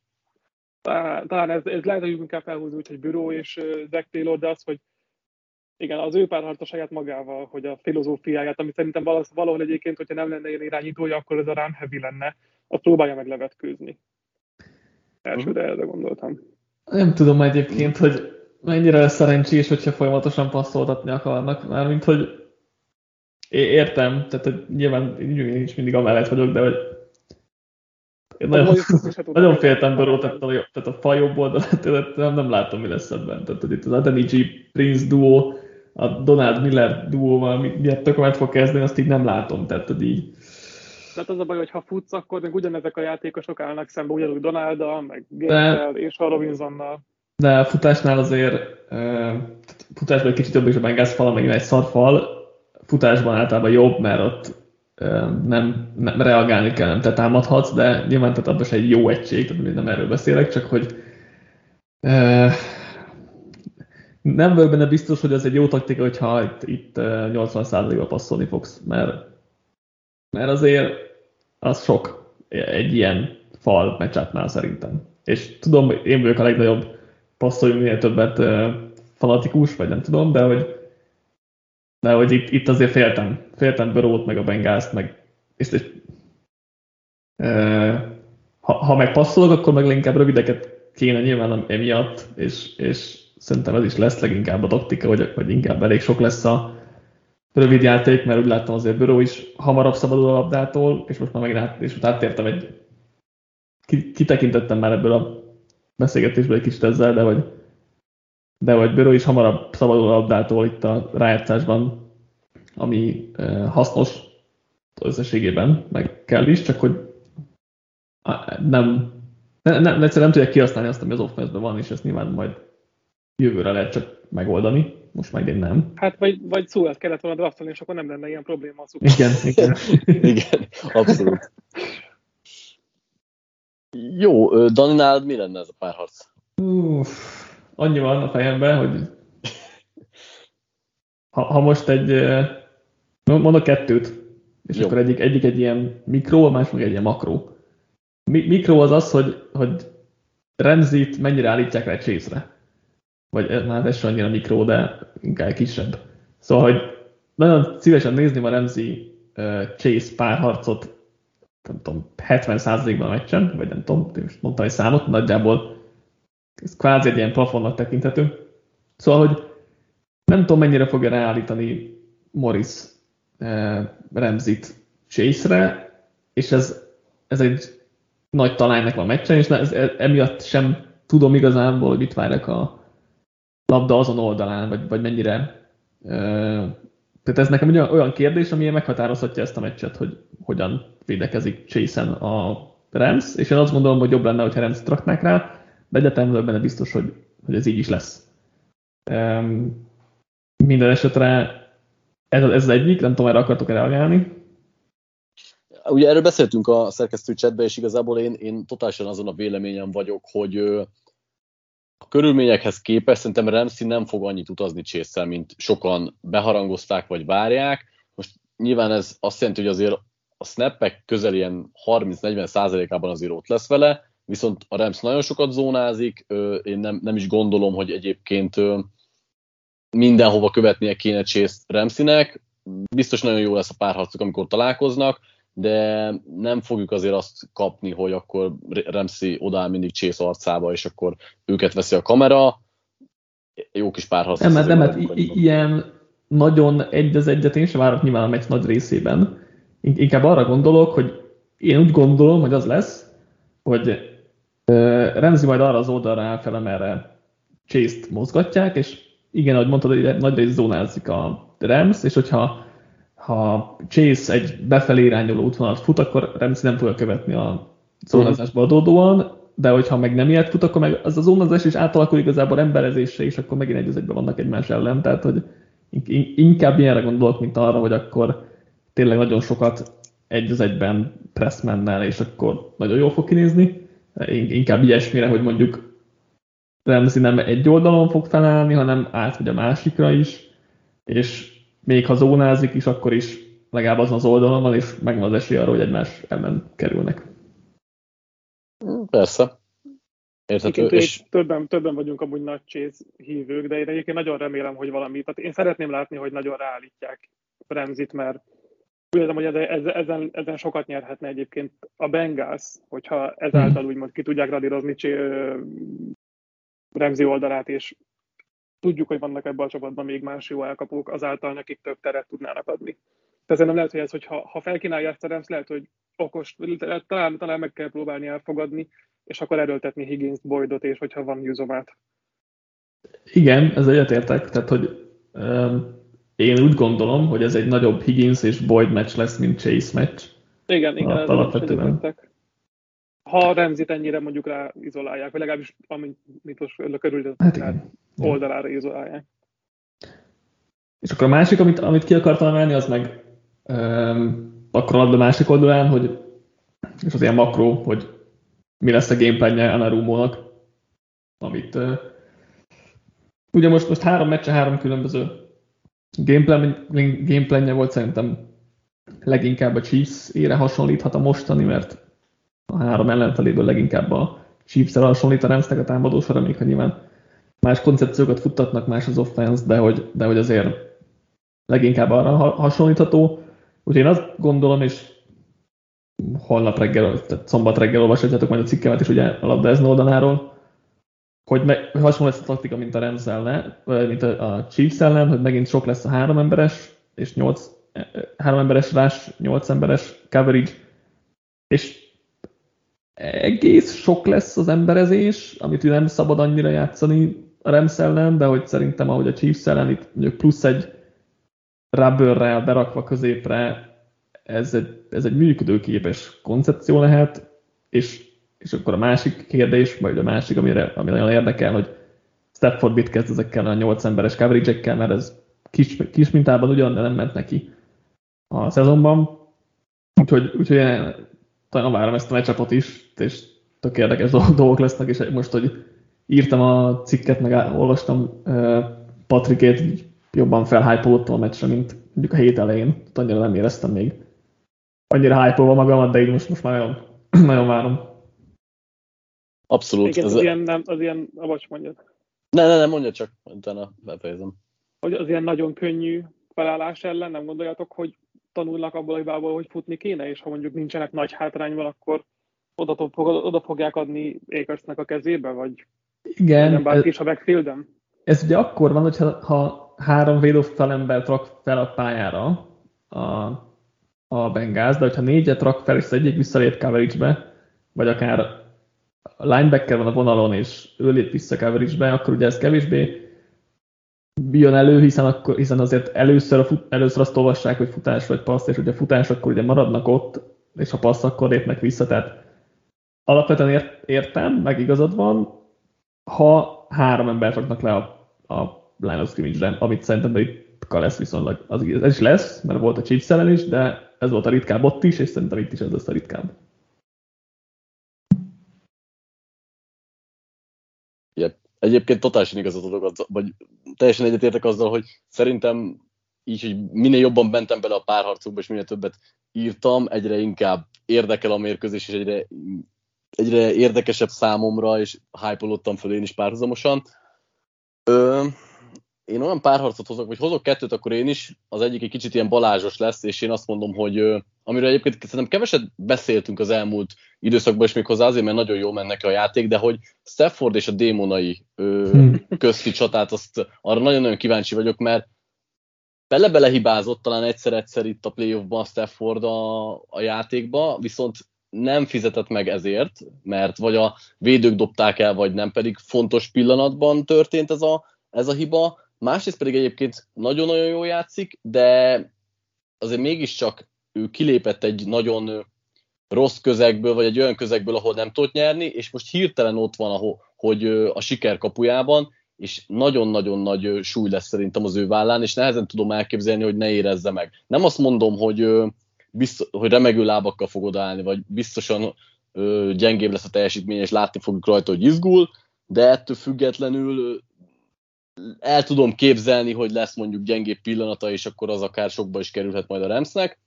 talán, ez, ez lehet, hogy inkább felhúzni úgy, hogy Büró és Zach Taylor, de az, hogy igen, az ő párharca saját magával, hogy a filozófiáját, ami szerintem valahol egyébként, hogyha nem lenne ilyen irányítója, akkor ez a rám heavy lenne, azt próbálja meg levetkőzni. Elsőre erre gondoltam. Nem tudom egyébként, hogy mennyire lesz szerencsés, hogyha folyamatosan passzoltatni akarnak, mármint, hogy értem, tehát hogy nyilván én is mindig amellett vagyok, de hogy én nagyon, nagyon féltem Burrow, tehát a, tehát a fa jobb oldalát, nem, nem látom, mi lesz ebben. Tehát hogy itt az Adeniji Prince duo, a Donald Miller duóval miért tökömet fog kezdeni, azt így nem látom, tehát hogy így. Tehát az a baj, hogy ha futsz, akkor meg ugyanezek a játékosok állnak szembe, ugyanúgy Donalddal, meg Gabriel és a Robinsonnal. De a futásnál azért, futásban egy kicsit jobb is a Bengals fal, meg egy szarfal, futásban általában jobb, mert ott nem, nem reagálni kell, nem te támadhatsz, de nyilván tehát abban egy jó egység, tehát nem erről beszélek, csak hogy nem vagyok benne biztos, hogy ez egy jó taktika, hogyha itt, itt 80%-ba passzolni fogsz, mert, mert azért az sok egy ilyen fal meccsátnál szerintem. És tudom, én vagyok a legnagyobb passzoljunk minél többet fanatikus, vagy nem tudom, de hogy de hogy itt, itt azért féltem, féltem Börót, meg a Bengázt, meg és, és e, ha, ha meg passzolok, akkor meg inkább rövideket kéne nyilván emiatt, és, és szerintem ez is lesz leginkább a taktika, vagy, vagy inkább elég sok lesz a rövid játék, mert úgy láttam azért Böró is hamarabb szabadul a labdától, és most már megint át, és most áttértem egy, kitekintettem már ebből a beszélgetésből egy kicsit ezzel, de hogy, de hogy Böró is hamarabb szabadul a labdától itt a rájátszásban, ami hasznos összességében, meg kell is, csak hogy nem, nem, nem, egyszerűen nem tudják kihasználni azt, ami az offense van, és ezt nyilván majd jövőre lehet csak megoldani, most meg én nem. Hát vagy, vagy szó ezt kellett volna draftolni, és akkor nem lenne ilyen probléma a Igen, igen. igen, abszolút. Jó, Dani, nálad mi lenne ez a párharc? Uff, annyi van a fejemben, hogy ha, ha most egy, mondok kettőt, és Jó. akkor egyik, egyik egy ilyen mikro, a másik meg egy ilyen makro. Mi, mikro az az, hogy, hogy Remzit mennyire állítják rá chase Vagy már ez sem annyira mikro, de inkább kisebb. Szóval, hogy nagyon szívesen nézni a Remzi uh, Chase párharcot, nem tudom, 70%-ban a meccsen, vagy nem tudom, most mondtam egy számot, nagyjából ez kvázi egy ilyen plafonnak tekinthető. Szóval, hogy nem tudom, mennyire fogja ráállítani Morris uh, Remzit Chase-re, és ez, ez egy nagy talány nekem a meccsen, és ez, emiatt sem tudom igazából, hogy mit várjak a labda azon oldalán, vagy, vagy mennyire. Tehát ez nekem egy olyan kérdés, ami meghatározhatja ezt a meccset, hogy hogyan védekezik chase a Rams, és én azt gondolom, hogy jobb lenne, hogyha Rams traknák rá, de egyetemben benne biztos, hogy, hogy ez így is lesz. Minden esetre ez, ez az egyik, nem tudom, erre akartok reagálni. Ugye erről beszéltünk a szerkesztő chatben, és igazából én, én totálisan azon a véleményem vagyok, hogy a körülményekhez képest szerintem Ramsey nem fog annyit utazni chase mint sokan beharangozták vagy várják. Most nyilván ez azt jelenti, hogy azért a snappek közel ilyen 30-40 százalékában azért ott lesz vele, viszont a Rams nagyon sokat zónázik, én nem, nem is gondolom, hogy egyébként mindenhova követnie kéne Chase Ramseynek, biztos nagyon jó lesz a párharcok, amikor találkoznak, de nem fogjuk azért azt kapni, hogy akkor Ramsey odáll mindig Chase arcába, és akkor őket veszi a kamera. Jó kis párharc. Nem, nem, hát ilyen nagyon egy az egyet én sem várok nyilván a meccs nagy részében. Inkább arra gondolok, hogy én úgy gondolom, hogy az lesz, hogy Remzi majd arra az oldalra áll fel, Chase-t mozgatják, és igen, ahogy mondtad, nagy rész zónázik a Rams, és hogyha ha Chase egy befelé irányuló útvonalat fut, akkor Ramsey nem fogja követni a zónázásba adódóan, de hogyha meg nem ilyet fut, akkor meg az a zónázás is átalakul igazából emberezésre, és akkor megint egy egyben vannak egymás ellen, tehát hogy inkább ilyenre gondolok, mint arra, hogy akkor tényleg nagyon sokat egy az egyben pressmennel, és akkor nagyon jól fog kinézni. Inkább ilyesmire, hogy mondjuk Ramsey nem egy oldalon fog felállni, hanem átmegy a másikra is, és még ha zónázik is, akkor is legalább azon az oldalon van, és megvan az esély arra, hogy egymás ellen kerülnek. Persze. Érthető, és... többen, többen vagyunk amúgy nagy Chase hívők, de én egyébként nagyon remélem, hogy valami, tehát én szeretném látni, hogy nagyon ráállítják Remzit, mert úgy érzem, hogy ezen, ezen, ezen sokat nyerhetne egyébként a Bengals, hogyha ezáltal hmm. úgymond ki tudják radírozni Remzi oldalát, és tudjuk, hogy vannak ebben a csapatban még más jó elkapók, azáltal nekik több teret tudnának adni. Tehát nem lehet, hogy ez, hogy ha, ha felkínálja ezt a Rams, lehet, hogy okos, talán, talán meg kell próbálni elfogadni, és akkor erőltetni Higgins, Boydot, és hogyha van Juzomát. Igen, ez egyetértek, tehát hogy um, én úgy gondolom, hogy ez egy nagyobb Higgins és Boyd meccs lesz, mint Chase meccs. Igen, igen, ez alapvetően ha Remzit ennyire mondjuk rá izolálják, vagy legalábbis amit most körül hát oldalára izolálják. És akkor a másik, amit, amit ki akartam emelni, az meg um, akkor a másik oldalán, hogy és az ilyen makró, hogy mi lesz a gameplanje Anarumónak, amit uh, ugye most, most három meccse, három különböző gameplan, gameplanje volt szerintem leginkább a Chiefs ére hasonlíthat a mostani, mert a három ellenfeléből leginkább a Chiefs-el hasonlít a Ramsnek a támadósora, még nyilván más koncepciókat futtatnak, más az offense, de hogy, de hogy azért leginkább arra hasonlítható. Úgyhogy én azt gondolom, és holnap reggel, tehát szombat reggel olvashatjátok majd a cikkemet is ugye a labda oldaláról, hogy, me, hogy hasonló lesz a taktika, mint a Rams ellen, mint a, a Chiefs ellen, hogy megint sok lesz a három emberes, és nyolc, három emberes rás, nyolc emberes coverage, és egész sok lesz az emberezés, amit nem szabad annyira játszani a Rams ellen, de hogy szerintem ahogy a Chiefs ellen itt mondjuk plusz egy rubberrel berakva középre, ez egy, ez egy működőképes koncepció lehet, és, és akkor a másik kérdés, vagy a másik, amire, ami nagyon érdekel, hogy Stafford mit kezd ezekkel a 8 emberes coverage mert ez kis, kis mintában ugyan, de nem ment neki a szezonban. Úgyhogy, úgyhogy nagyon várom ezt a meccsapot is, és tök érdekes dolgok lesznek, és most, hogy írtam a cikket, meg olvastam Patrikét, jobban felhájpolódtam a meccsre, mint mondjuk a hét elején. Annyira nem éreztem még annyira hype magamat, de így most, most már nagyon, nagyon várom. Abszolút. Igen, az, ez ilyen, nem, az ilyen, avacs mondjad. Ne, ne, ne, mondja csak, utána befejezem. Hogy az ilyen nagyon könnyű felállás ellen nem gondoljátok, hogy tanulnak abból a hibából, hogy futni kéne, és ha mondjuk nincsenek nagy hátrányban, akkor oda, oda fogják adni Akersnek a kezébe, vagy Igen, nem bárki is a backfielden? Ez ugye akkor van, hogyha ha három védő felember rak fel a pályára a, a Bengáz, de hogyha négyet rak fel, és az egyik visszalép coverage-be, vagy akár a linebacker van a vonalon, és ő lép vissza coverage-be, akkor ugye ez kevésbé jön elő, hiszen, akkor, hiszen azért először, a fut, először azt olvassák, hogy futás vagy passz, és ugye futás, akkor ugye maradnak ott, és ha passz, akkor lépnek vissza. Tehát alapvetően ért, értem, meg igazad van, ha három embert raknak le a, a line of scrimmage-re, amit szerintem itt lesz viszonylag, az, ez is lesz, mert volt a Chiefs is, de ez volt a ritkább ott is, és szerintem itt is ez lesz a ritkább. Yep. Egyébként totálisan igazat adok, vagy teljesen egyetértek azzal, hogy szerintem így, hogy minél jobban mentem bele a párharcokba, és minél többet írtam, egyre inkább érdekel a mérkőzés, és egyre, egyre érdekesebb számomra, és hype föl én is párhuzamosan. Ö, én olyan párharcot hozok, vagy hozok kettőt, akkor én is, az egyik egy kicsit ilyen balázsos lesz, és én azt mondom, hogy amiről egyébként szerintem keveset beszéltünk az elmúlt időszakban, és méghozzá azért, mert nagyon jól mennek a játék, de hogy Stafford és a démonai hmm. közti csatát, azt arra nagyon-nagyon kíváncsi vagyok, mert bele-bele hibázott talán egyszer-egyszer itt a playoffban Stafford a, a játékba, viszont nem fizetett meg ezért, mert vagy a védők dobták el, vagy nem, pedig fontos pillanatban történt ez a, ez a hiba, Másrészt pedig egyébként nagyon-nagyon jól játszik, de azért mégiscsak ő kilépett egy nagyon rossz közegből, vagy egy olyan közegből, ahol nem tudott nyerni, és most hirtelen ott van, ahol, hogy a siker kapujában, és nagyon-nagyon nagy súly lesz szerintem az ő vállán, és nehezen tudom elképzelni, hogy ne érezze meg. Nem azt mondom, hogy, biztos, hogy remegő lábakkal fogod állni, vagy biztosan gyengébb lesz a teljesítmény, és látni fogjuk rajta, hogy izgul, de ettől függetlenül el tudom képzelni, hogy lesz mondjuk gyengébb pillanata, és akkor az akár sokba is kerülhet majd a Ramsnek.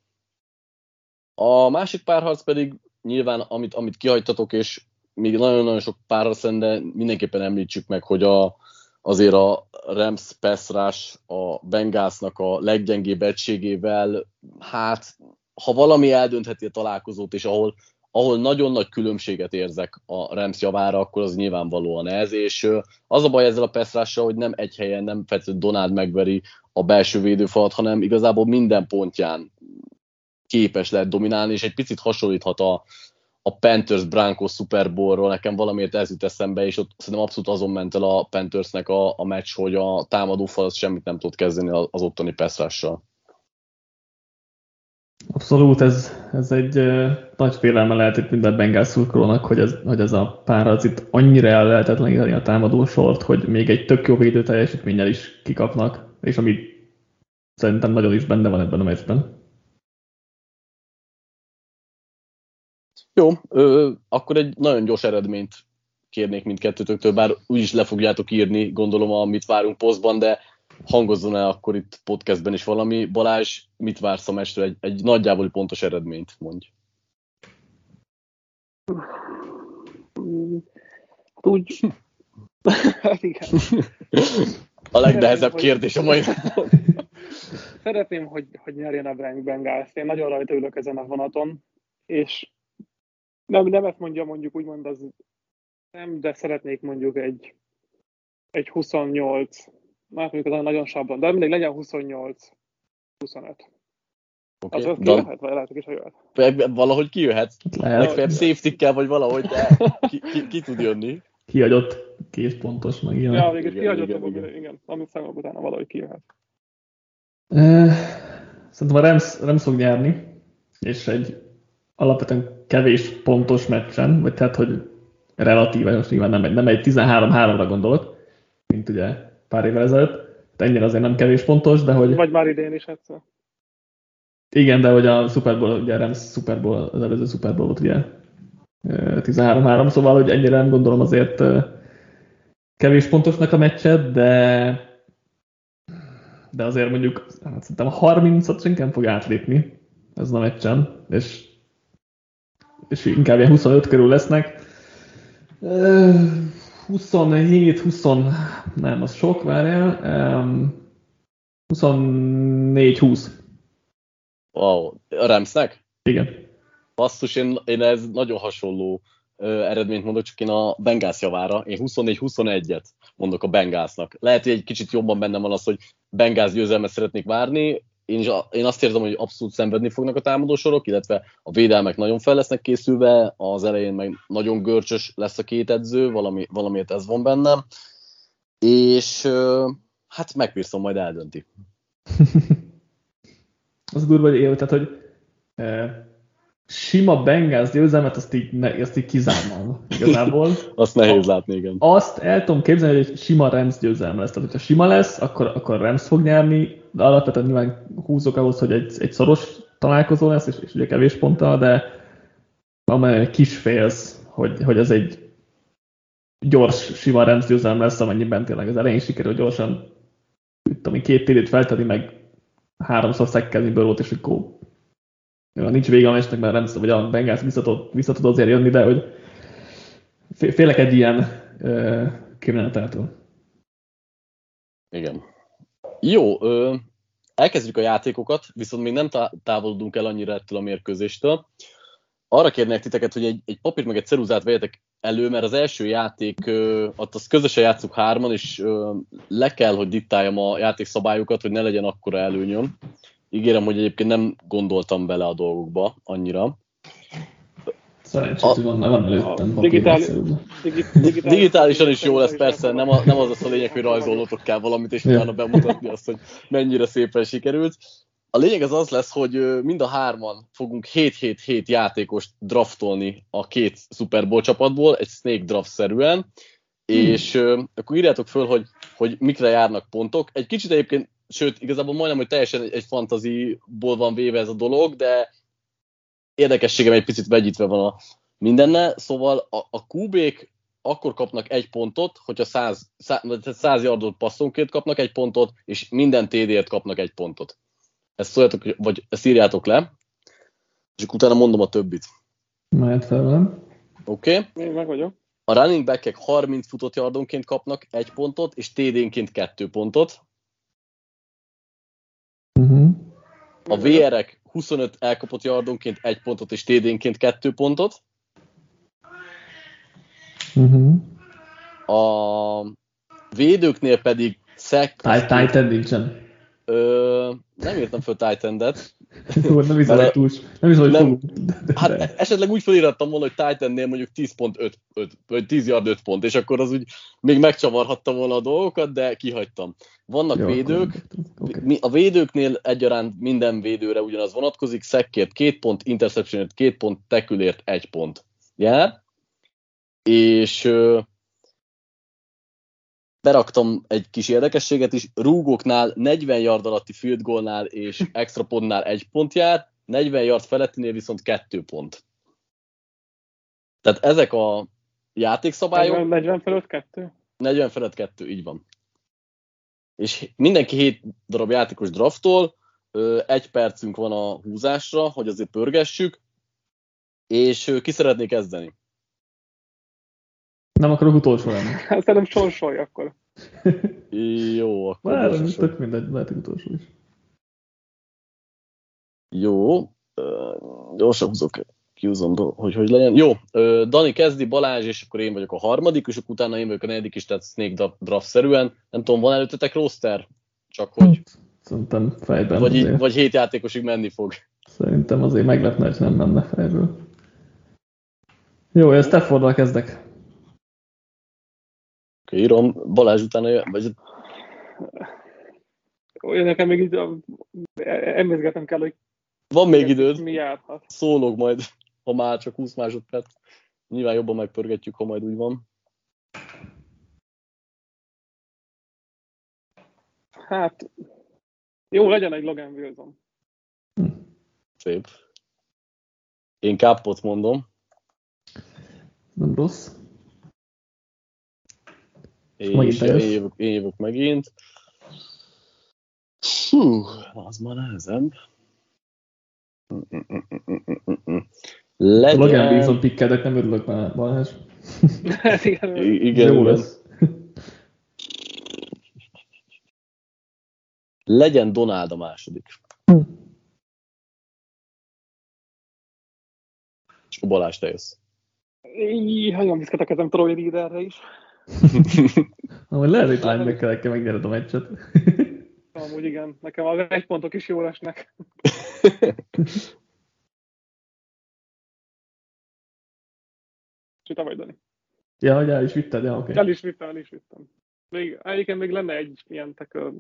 A másik párharc pedig nyilván, amit, amit kihagytatok, és még nagyon-nagyon sok párharc de mindenképpen említsük meg, hogy a, azért a Rams Peszrás a Bengásznak a leggyengébb egységével, hát ha valami eldöntheti a találkozót, és ahol ahol nagyon nagy különbséget érzek a Rams javára, akkor az nyilvánvalóan ez, és az a baj ezzel a Peszrással, hogy nem egy helyen, nem feltétlenül Donald megveri a belső védőfalat, hanem igazából minden pontján képes lehet dominálni, és egy picit hasonlíthat a, a Panthers Broncos Super Bowl-ról, nekem valamiért ez jut eszembe, és ott szerintem abszolút azon ment el a Panthersnek a, a meccs, hogy a támadó fal semmit nem tud kezdeni az ottani Peszrással. Abszolút, ez, ez egy uh, nagy félelme lehet itt minden Bengál szurkolónak, hogy ez, hogy ez a az itt annyira el lehetetleníteni a támadó sort, hogy még egy tök jó védő teljesítménnyel is kikapnak, és ami szerintem nagyon is benne van ebben a meccsben. Jó, ö, akkor egy nagyon gyors eredményt kérnék mindkettőtöktől, bár úgyis le fogjátok írni, gondolom, amit várunk posztban, de hangozzon el akkor itt podcastben is valami. Balázs, mit vársz a mestről? Egy, egy nagyjából pontos eredményt mondj. Úgy. Igen. A legnehezebb kérdés a mai Szeretném, hogy, hogy nyerjen a Bengals. Én nagyon rajta ülök ezen a vonaton, és nem, nem ezt mondja mondjuk úgymond az nem, de szeretnék mondjuk egy egy 28, hát mondjuk az nagyon sablon, de mindegy, legyen 28, 25. Okay. Az, az kijöhet, vagy lehet, hogy is jöhet. Valahogy kijöhet. Lehet. Legfeljebb safety kell, vagy valahogy, de ki, ki, ki tud jönni. Kihagyott két pontos, meg ilyen. Ja, végül kihagyott, igen, igen, igen. igen. Amit számolok utána valahogy kijöhet. Szerintem a Rams, Rams fog nyerni, és egy alapvetően kevés pontos meccsen, vagy tehát, hogy relatíve, most nyilván nem egy, nem egy 13-3-ra gondolok, mint ugye pár évvel ezelőtt, ennyire azért nem kevés pontos, de hogy... Vagy már idén is egyszer. Igen, de hogy a Super Bowl, ugye a Rams Super Bowl, az előző Super Bowl volt ugye 13-3, szóval hogy ennyire nem gondolom azért kevés pontosnak a meccset, de de azért mondjuk hát szerintem a 30-at senki nem fog átlépni ez a meccsen, és, és inkább ilyen 25 körül lesznek. 27, 20, nem, az sok, várjál. 24, 20. Wow, a Ramsnek? Igen. Basszus, én, én ez nagyon hasonló ö, eredményt mondok, csak én a Bengász javára, én 24-21-et mondok a Bengásznak. Lehet, hogy egy kicsit jobban bennem van az, hogy Bengász győzelmet szeretnék várni, én, én azt érzem, hogy abszolút szenvedni fognak a támadósorok, illetve a védelmek nagyon fel lesznek készülve, az elején meg nagyon görcsös lesz a két edző, valami, valamiért ez van bennem, és hát megpírszom majd eldönti. az durva, hogy él, tehát, hogy sima Bengals győzelmet, azt így, ne, azt így kizárnám igazából. azt nehéz látni, igen. Azt el tudom képzelni, hogy egy sima Rams győzelme lesz. Tehát, hogyha sima lesz, akkor, akkor Rams fog nyerni, de alapvetően nyilván húzok ahhoz, hogy egy, egy szoros találkozó lesz, és, és ugye kevés ponttal, de van egy kis félsz, hogy, hogy ez egy gyors, sima Rams győzelme lesz, amennyiben tényleg az elején sikerül gyorsan, tudom, két térét feltenni, meg háromszor szekkelni bőrót, és akkor nincs vége a meccsnek, mert rendszer, vagy a Bengals visszatud, visszatud azért jönni, de hogy félek egy ilyen kriminalitától. Igen. Jó, ö, elkezdjük a játékokat, viszont még nem távolodunk el annyira ettől a mérkőzéstől. Arra kérnék titeket, hogy egy, egy papírt meg egy ceruzát vegyetek elő, mert az első játék, ö, ott azt közösen játszuk hárman, és ö, le kell, hogy diktáljam a játékszabályokat, hogy ne legyen akkora előnyöm. Ígérem, hogy egyébként nem gondoltam bele a dolgokba annyira. Szerencsét, hogy van, van előttem digitális, digitális, Digitálisan is jó lesz, persze, nem, a, nem az a lényeg, hogy rajzolnotok kell valamit, és utána bemutatni azt, hogy mennyire szépen sikerült. A lényeg az az lesz, hogy mind a hárman fogunk 7-7-7 játékost draftolni a két Super Bowl csapatból, egy snake draft-szerűen, hmm. és uh, akkor írjátok föl, hogy, hogy mikre járnak pontok. Egy kicsit egyébként sőt, igazából majdnem, hogy teljesen egy, egy fantaziból van véve ez a dolog, de érdekességem egy picit vegyítve van a mindenne, szóval a, a kubék akkor kapnak egy pontot, hogyha 100, 100, 100 yardot passzonként kapnak egy pontot, és minden TD-ért kapnak egy pontot. Ezt szóljatok, vagy ezt írjátok le, és akkor utána mondom a többit. Mehet fel. Oké. Okay. Én meg vagyok. A running back 30 futott yardonként kapnak egy pontot, és TD-nként kettő pontot. A VR-ek 25 elkapott yardonként egy pontot, és TD-nként kettő pontot. Uh-huh. A védőknél pedig szek... Titan nincsen. Ö, nem írtam föl Titan-et. nem hiszem, hogy túl, nem hiszem, hogy nem, Hát esetleg úgy felirattam volna, hogy Titan-nél mondjuk 10.5, vagy 10 yard 5 pont, és akkor az úgy még megcsavarhattam volna a dolgokat, de kihagytam. Vannak Jó, védők, okay. a védőknél egyaránt minden védőre ugyanaz vonatkozik, szekkért 2 pont, interceptionért 2 pont, tekülért 1 pont jár, és beraktam egy kis érdekességet is, rúgóknál 40 yard alatti field goalnál és extra pontnál egy pont jár, 40 yard felettinél viszont kettő pont. Tehát ezek a játékszabályok... 40, 40 felett kettő? 40 felett kettő, így van. És mindenki 7 darab játékos draftol, egy percünk van a húzásra, hogy azért pörgessük, és ki szeretné kezdeni? Nem akarok utolsó lenni. Hát szerintem sorsolj akkor. Jó, akkor Már nem tök mindegy, lehet utolsó is. Jó, uh, gyorsan húzok kiúzom, hogy hogy legyen. Jó, Dani kezdi, Balázs, és akkor én vagyok a harmadik, és akkor utána én vagyok a negyedik is, tehát Snake draft-szerűen. Nem tudom, van előttetek roster? Csak hogy... Szerintem fejben vagy, azért. vagy hét játékosig menni fog. Szerintem azért meglepne, hogy nem menne fejből. Jó, én Staffordral kezdek. Írom. Balázs utána jön, vagy... Olyan nekem még így emlékezgetem kell, hogy van még időd. Mi járhat. Szólok majd, ha már csak 20 másodperc. Nyilván jobban megpörgetjük, ha majd úgy van. Hát, jó, legyen egy Logan Wilson. Szép. Én kápot mondom. Nem rossz. És én jövök, én jövök megint. Hú, az már nehezebb. Legyen... Logan Wilson pikkedek, nem örülök már, Balázs. Hát igen. igen. Jó lesz. Legyen Donald a második. És a Balázs, te jössz. Nagyon viszket a kezem Troy Readerre is. Amúgy lehet, hogy linebacker-ekkel megnyered a meccset. Amúgy igen, nekem a egy pontok is jól esnek. te vagy, Dani. Ja, hogy el is vitted, ja, oké. Okay. El is vittem, el is vittem. Még, egyébként még lenne egy ilyen tekör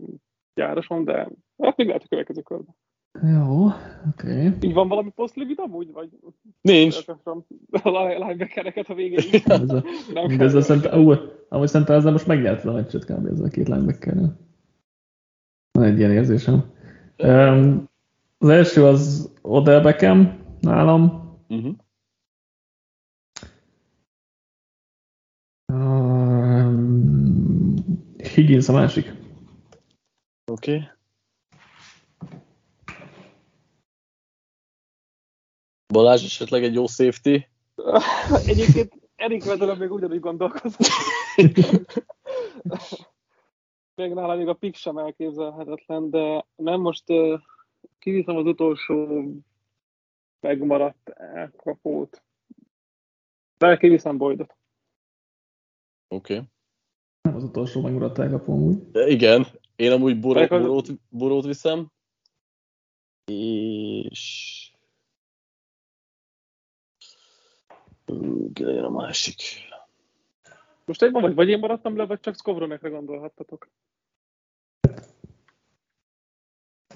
gyárosom, de hát még lehet a következő körben. Jó, oké. Okay. Így van valami posztlivid amúgy, vagy? Nincs. A linebackereket a végén. ez a, nem de ez a szent, ú, amúgy szerintem ezzel most megnyerted a meccset kb. ezzel a két linebackerrel. Van egy ilyen érzésem. Um, az első az Odell Beckham nálam. Uh-huh. Higgins a másik. Oké. Okay. Balázs esetleg egy jó safety? Egyébként Erik Vedelen még ugyanúgy gondolkozott. még nálam még a pick sem elképzelhetetlen, de nem most uh, kiviszem az utolsó megmaradt elkapót. De kiviszem Boydot. Oké. Okay. Nem az utolsó megmaradt elkapó amúgy. De igen, én amúgy boró, borót, borót viszem. És... Ki legyen a másik? Most egy vagy, vagy én maradtam le, vagy csak Skowronekre gondolhattatok?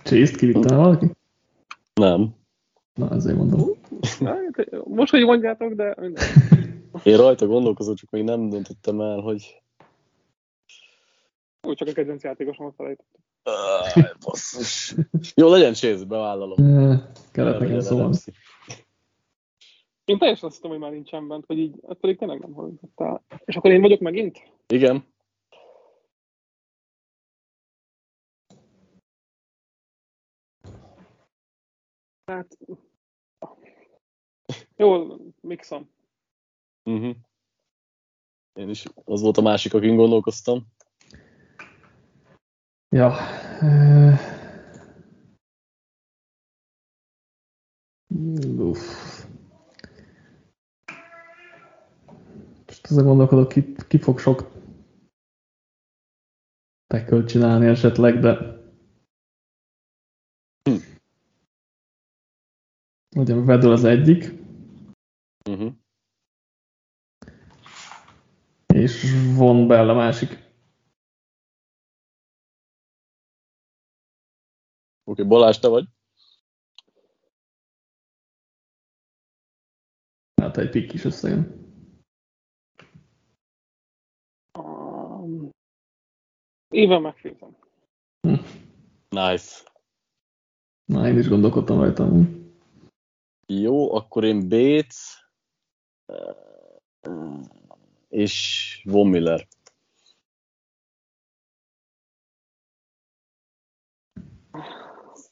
Chase-t kivittem valaki? Nem. Na, ezért mondom. Most, hogy mondjátok, de minden. Én rajta gondolkozom, csak még nem döntöttem el, hogy úgy csak a kedvenc játékosomat felejtettem. basszus. Jó, legyen Chase, bevállalom. Kellett nekem szóval. Én teljesen azt hogy már nincsen bent, hogy így, ezt pedig tényleg nem hallottál. És akkor én vagyok megint? Igen. Hát... Jó, mixom. Uh-huh. Én is az volt a másik, akin gondolkoztam. Ja. Uff. Azon gondolkodok, ki, ki fog sok tackle csinálni esetleg, de hm. ugye Vedol az egyik. Uh-huh. És von Bell a másik. Oké, okay, Balázs, te vagy? Hát egy pikk is összejön. Éven megféltem. Hm. Nice. Na, én is gondolkodtam rajta. Jó, akkor én Bates és Von Miller.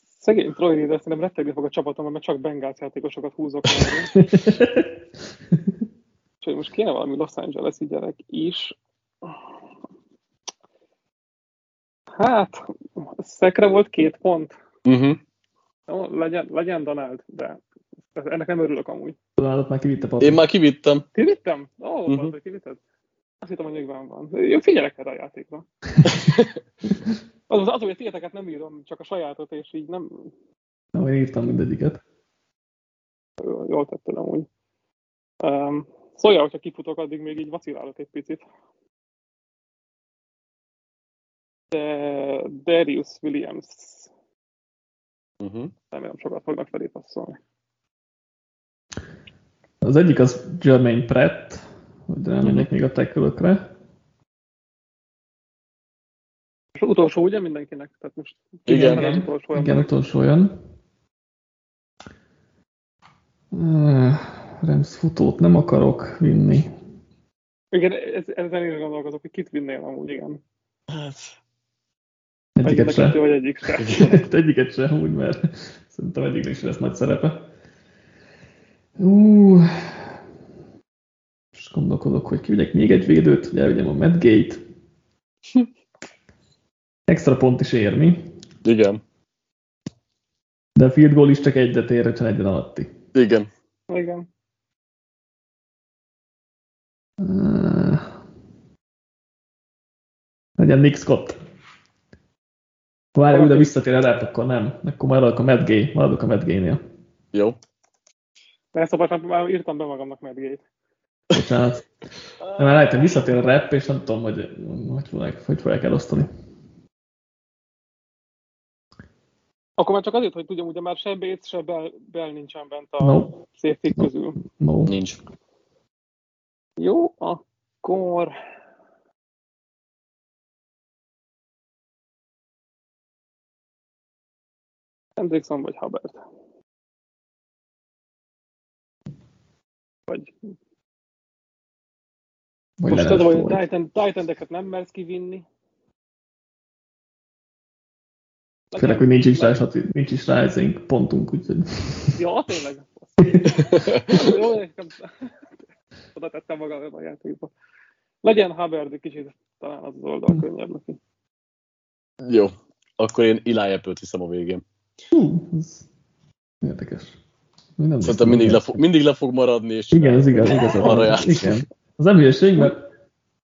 Szegény Troy Reader szerintem rettegni fog a csapatom, mert csak Bengals játékosokat húzok. Úgyhogy most kéne valami Los Angeles-i gyerek is. Hát, szekre volt két pont. Uh-huh. Jó, legyen, legyen Donald, de ennek nem örülök amúgy. Ronaldot már kivitte. Én már kivittem. Kivittem? Ó, oh, Mhm. uh-huh. kivitted? Azt hittem, hogy még van. Én figyelek erre a játékra. Az, az, az, hogy a tieteket nem írom, csak a sajátot, és így nem Nem, én írtam mindegyiket. jól tettem amúgy. Um, szóljál, hogyha kifutok, addig még így vacilálok egy picit. De Darius Williams, Uh-huh. remélem sokat fognak felé passzolni. Az egyik az Jermaine Pratt, hogy rámenjek még a tekölökre. És az utolsó ugye mindenkinek? Tehát most Igen. az utolsó Igen, utolsó jön. Uh, Rams futót nem akarok vinni. Igen, ez, ezen is gondolkozok, hogy kit vinnél amúgy, igen. Hát, Egyiket Egyik kettő, se. vagy egyik se. Egyiket se, úgy, mert szerintem egyiknek is lesz nagy szerepe. Uh, most gondolkodok, hogy kivigyek még egy védőt, hogy elvigyem a Medgate. Extra pont is ér, mi? igen. De a field goal is csak egyet ér, hogyha egyen alatti. Igen. Igen. Uh, legyen Nick Scott. Várj, újra visszatér a rap, akkor nem. Akkor maradok a Gay, maradok a Matt Gay-nél. Jó. De part már írtam be magamnak Medgate. Bocsánat. De már rájöttem, visszatér a rap, és nem tudom, hogy hogy fogják, hogy fogják elosztani. Akkor már csak azért, hogy tudjam, ugye már se Bates, se Bell, Bell nincsen bent a No. safety No. közül. No. Nincs. Jó, akkor... Hendrickson vagy Hubbard? Vagy Vagy most az, hogy. Titan, Titan-eket nem mersz kivinni. Főleg, hogy nincs is rá, nincs is rá ezénk pontunk, úgyhogy... Ja, tényleg. Jó, nekem- oda tettem magam a játékba. Legyen Hubbard egy kicsit, talán az az oldal könnyebb neki. Jó. Akkor én Eli Apple-t hiszem a végén. Hú, ez érdekes. Még nem Szerintem mindig le, fog, mindig le fog maradni, és Igen, ez igaz, igaz. arra játszik. Igen. Az nem hülyeség, mert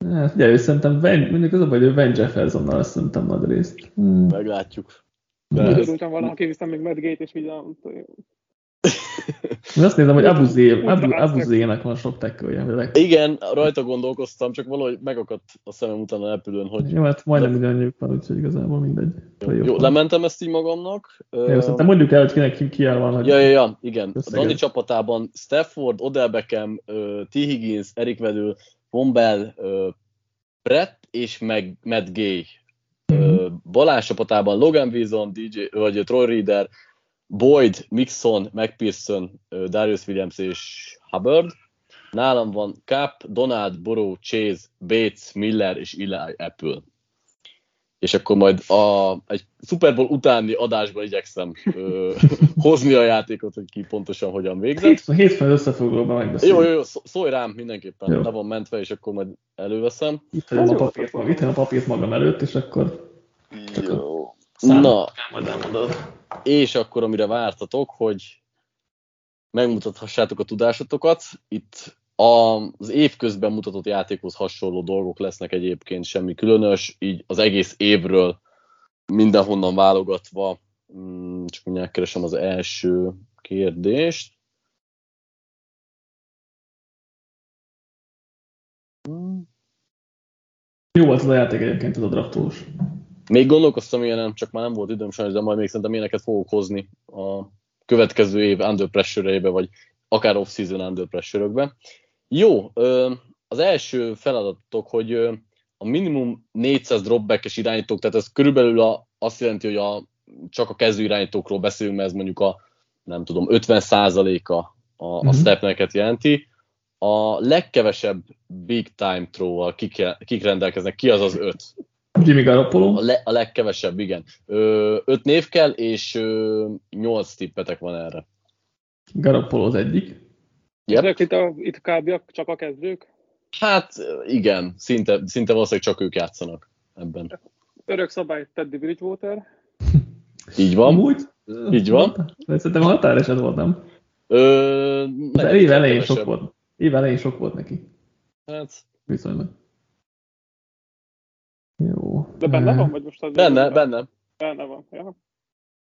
Hát, ugye, ő szerintem Van, mondjuk az a baj, hogy Van Jeffersonnal szerintem nagy részt. Hmm. Meglátjuk. De ez- Örültem volna, ha még Medgate, és így a... Én azt nézem, hogy Abuzé, Abu. Abuzének van sok tekölje. Igen, rajta gondolkoztam, csak valahogy megakadt a szemem után a repülőn, hogy Jó, hát majdnem ugyanannyiuk van, úgyhogy igazából mindegy. jó, lementem ezt így magamnak. Jó, szerintem mondjuk el, hogy kinek ki, ki el van. Hogy Ja, ja, ja, igen. A. Dani csapatában Stafford, Odell Beckham, ö, T. Higgins, Eric Vedő, Von Bell, ö, Brett és meg Matt Gay. Ö, Balázs csapatában Logan Wilson, DJ, vagy Troy Reader, Boyd, Mixon, McPherson, Darius Williams és Hubbard. Nálam van Cap, Donald, Burrow, Chase, Bates, Miller és Eli Apple. És akkor majd a, egy Super Bowl utáni adásban igyekszem ö, hozni a játékot, hogy ki pontosan hogyan végzett. Hétfőn, hétfőn összefoglalóban megbeszéljük. Jó, jó, jó, szó- szólj rám mindenképpen, Jó. le van mentve, és akkor majd előveszem. Itt hagyom a papírt, magam- itt a papírt magam előtt, és akkor Jó. Számot Na, majd elmondod. És akkor amire vártatok, hogy megmutathassátok a tudásotokat, itt az év közben mutatott játékhoz hasonló dolgok lesznek egyébként semmi különös, így az egész évről mindenhonnan válogatva, Mm, csak mindjárt keresem az első kérdést. Jó volt az a játék egyébként, ez a draftolós. Még gondolkoztam ilyenem, csak már nem volt időm sajnos, de majd még szerintem ilyeneket fogok hozni a következő év under pressure vagy akár off-season under pressure Jó, az első feladatok, hogy a minimum 400 dropback-es irányítók, tehát ez körülbelül a, azt jelenti, hogy a, csak a kezdő irányítókról beszélünk, mert ez mondjuk a nem tudom, 50%-a a, a Mhm. snapneket jelenti. A legkevesebb big time throw-val kik, kik rendelkeznek, ki az az öt? Jimmy A, Garoppolo, le, a legkevesebb, igen. Ö, öt név kell, és ö, nyolc tippetek van erre. Garoppolo az egyik. Yep. Itt, a, itt kb. csak a kezdők. Hát igen, szinte, szinte valószínűleg csak ők játszanak ebben. Örök szabály Teddy Bridgewater. Így van. Amúgy? Így van. De szerintem határeset volt, nem? Ö, De év elején sok volt. Év elején sok volt neki. Hát, Viszonylag. Jó. De benne Eh, van, vagy most az benne, benne. Benne van, ja.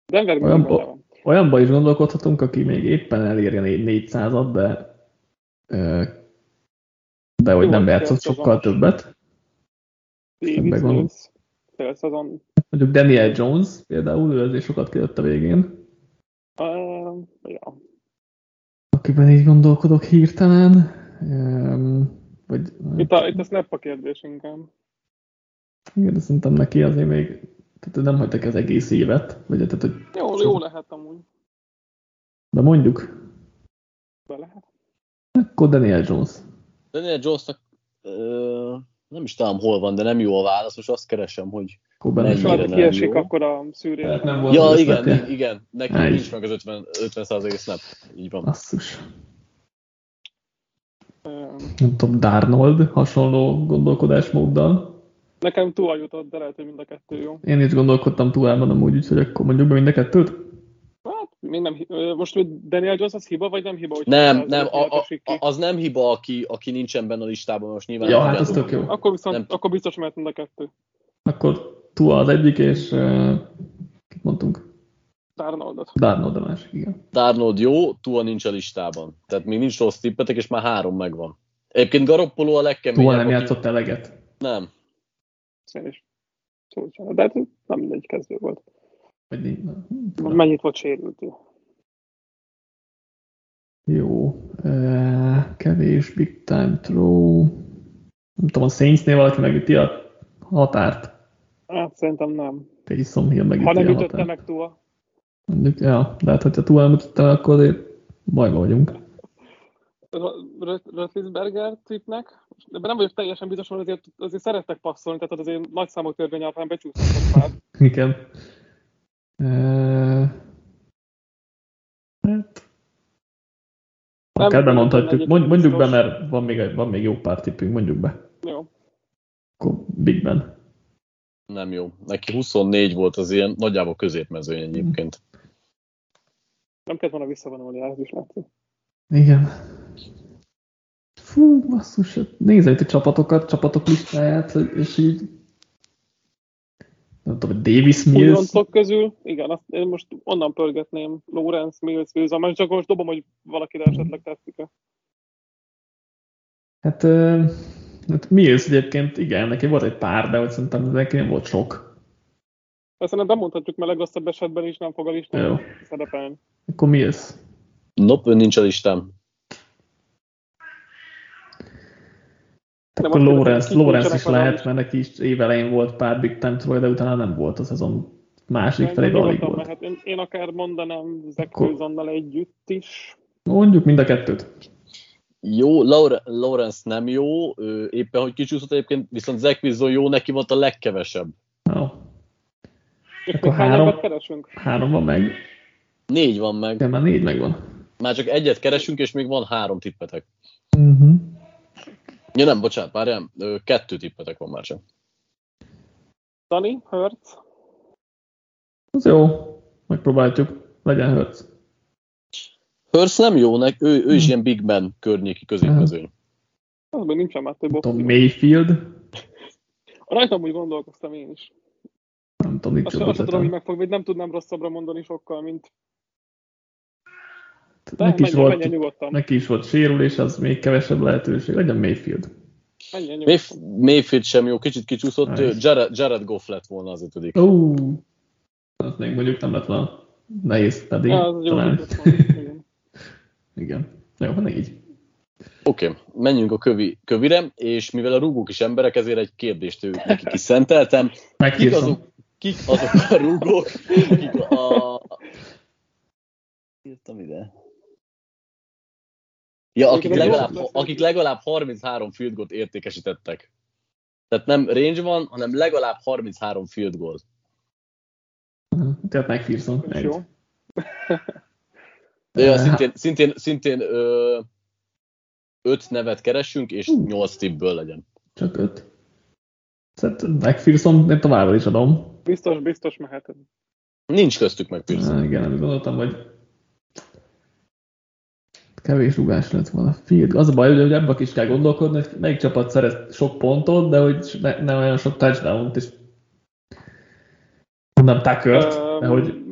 Denver Olyan mindig benne van. Olyanba is gondolkodhatunk, aki még éppen elérje 400-at, de de hogy Jó, nem fél játszott sokkal többet. Davis szezon. Mondjuk Daniel Jones például, ő azért sokat kijött a végén. Uh, ja. Akiben így gondolkodok hirtelen. Öm, vagy, Itt a, itt a snap a kérdés inkább. Igen, de szerintem neki azért még tehát nem hagytak az egész évet. Vagy, tehát, hogy, Jó, jó lehet amúgy. de mondjuk, Be lehet. akkor Daniel Jones. Daniel Jonesnak ö, nem is tudom hol van, de nem jó a válasz, most azt keresem, hogy Akkor benne Mennyire is És van. nem kiesik, jó. akkor a szűrére. Tehát nem volt- Ja, igen, snapje? igen, neki Á, nincs meg az 50, 50 snap. Így van. Basszus. Ö, Nem tudom, Darnold hasonló gondolkodásmóddal. Nekem túl jutott, de lehet, hogy mind a kettő jó. Én is gondolkodtam túlában amúgy, úgyhogy akkor mondjuk be mind a kettőt. Hát, még nem, most hogy Daniel Jones az hiba, vagy nem hiba? Hogy Nem, 100 nem, a, a, a, az nem hiba, aki, aki nincsen benne a listában, most nyilván. Ja, hát az tudjátok. tök jó. Akkor viszont, Nem. akkor biztos mehet mind a kettő. Akkor Tua az egyik, és uh, kit mondtunk? Darnoldot. Darnold a másik, igen. Darnold jó, Tua nincs a listában. Tehát még nincs rossz tippetek, és már három megvan. Egyébként Garoppolo a legkeményebb. Tua nem aki- játszott eleget. Nem. Is. Szóval, csinálom. de hát nem mindegy kezdő volt. Na, Mennyit volt sérült? Jó. Kevés big time throw. Nem tudom, a Saintsnél valaki megüti a határt. Hát szerintem nem. Taysom Hill megüti Ha nem ütötte meg túl. Mondjuk, ja, de hát, hogyha Tua nem ütötte akkor bajba vagyunk. Rötlisberger tippnek, de nem vagyok teljesen biztos, hogy azért, azért szerettek passzolni, tehát azért nagy számok törvény alapján becsúsztak pár. Igen. Uh, hát, Nem akár tudom, bemondhatjuk. mondjuk be, mert van még, van még jó pár tippünk, mondjuk be. Jó. Akkor Big Ben. Nem jó. Neki 24 volt az ilyen nagyjából középmezőny egyébként. Nem kellett volna visszavonulni, ez is látszik. Igen. Fú, basszus, hát nézze itt a csapatokat, csapatok listáját, és így nem tudom, Davis Mills, Újoncok közül, igen, azt én most onnan pörgetném Lawrence, Mills, Wilson, mert csak most dobom, hogy valakire esetleg tetszik -e. hát, ö, hát Mills egyébként, igen, neki volt egy pár, de hogy szerintem neki nem volt sok. Persze nem bemondhatjuk, mert legrosszabb esetben is nem fog a listán szerepelni. Akkor Mills. Nope, ő nincs a listám. De Akkor kik Lawrence is lehet, mert neki is évelején volt pár big time throw, de utána nem volt a szezon második Szerintem felében alig volt. mehet. Én, én akár mondanám Wilsonnal együtt is. Mondjuk mind a kettőt. Jó, Laure, Lawrence nem jó, ő éppen hogy kicsúszott egyébként, viszont Zach Wilson jó, neki volt a legkevesebb. Jó. És Akkor három. Három van meg, Négy van meg. de már négy megvan. Már csak egyet keresünk, és még van három tippetek. Uh-huh. Ja nem, bocsánat, várjál, kettő tippetek van már csak. Dani, Hurt, Az jó, megpróbáljuk, legyen Hurts. Hurst nem jó, nek, ő, ő is Hm. ilyen Big Ben környéki középmezőny. az még nincsen már több opció. Mayfield, Rajtam úgy gondolkoztam én is. nem tudom, nincs Azt, azt tudom, hogy ötletem. megfog, vagy nem tudnám rosszabbra mondani sokkal, mint... De Neki is, volt, menjen nyugodtan. neki is volt sérülés, az még kevesebb lehetőség. Legyen Mayfield. Menjen Mayf-. Mayfield sem jó, kicsit kicsúszott, Nice. Jared, Jared Goff lett volna az ötödik. Ó, az még mondjuk nem lett volna nehéz pedig Ja, az jó talán. volt, igen. Igen. Jó, van négy. Oké, okay, menjünk a kövi, kövire, és mivel a rúgók is emberek, ezért egy kérdést ő, nekik is szenteltem. Kik azok, kik azok a rúgók, akik a... Írtam ide. Ja, akik legalább, akik legalább 33 field goal értékesítettek. Tehát nem range van, hanem legalább 33 field goal. Tehát McPherson. Ez Egy. jó. De ja, szintén, szintén, szintén ö, öt nevet keresünk, és nyolc tippből legyen. Csak öt. Szerintem McPherson én továbbra is adom. Biztos, biztos mehet. Nincs köztük meg Pearson. Igen, nem gondoltam, hogy kevés rugás lett volna. Field, az a baj, hogy ebben is kell gondolkodni, hogy melyik csapat szerez sok pontot, de hogy ne, nem olyan sok touchdown-t, és nem tucker de hogy...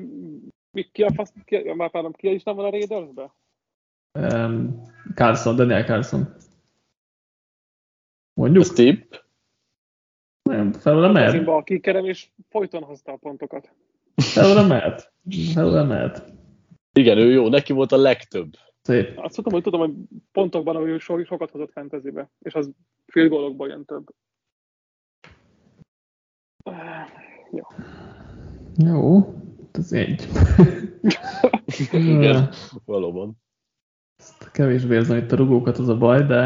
Mi, ki a fasz, ki, már párom, ki is nem van a Raidersbe? Um, Carlson, Daniel Carlson. Mondjuk? Steve? Nem, felőle mehet. Az a kikerem, és folyton hozta a pontokat. Felőle mehet. Felőle mehet. Igen, ő jó, neki volt a legtöbb. Szép. Azt tudom, hogy tudom, hogy pontokban, hogy so, sokat hozott fantasybe, és az fél gólokban jön több. Jó. Jó, ez egy. Igen, valóban. Ezt kevésbé érzem itt a rugókat, az a baj, de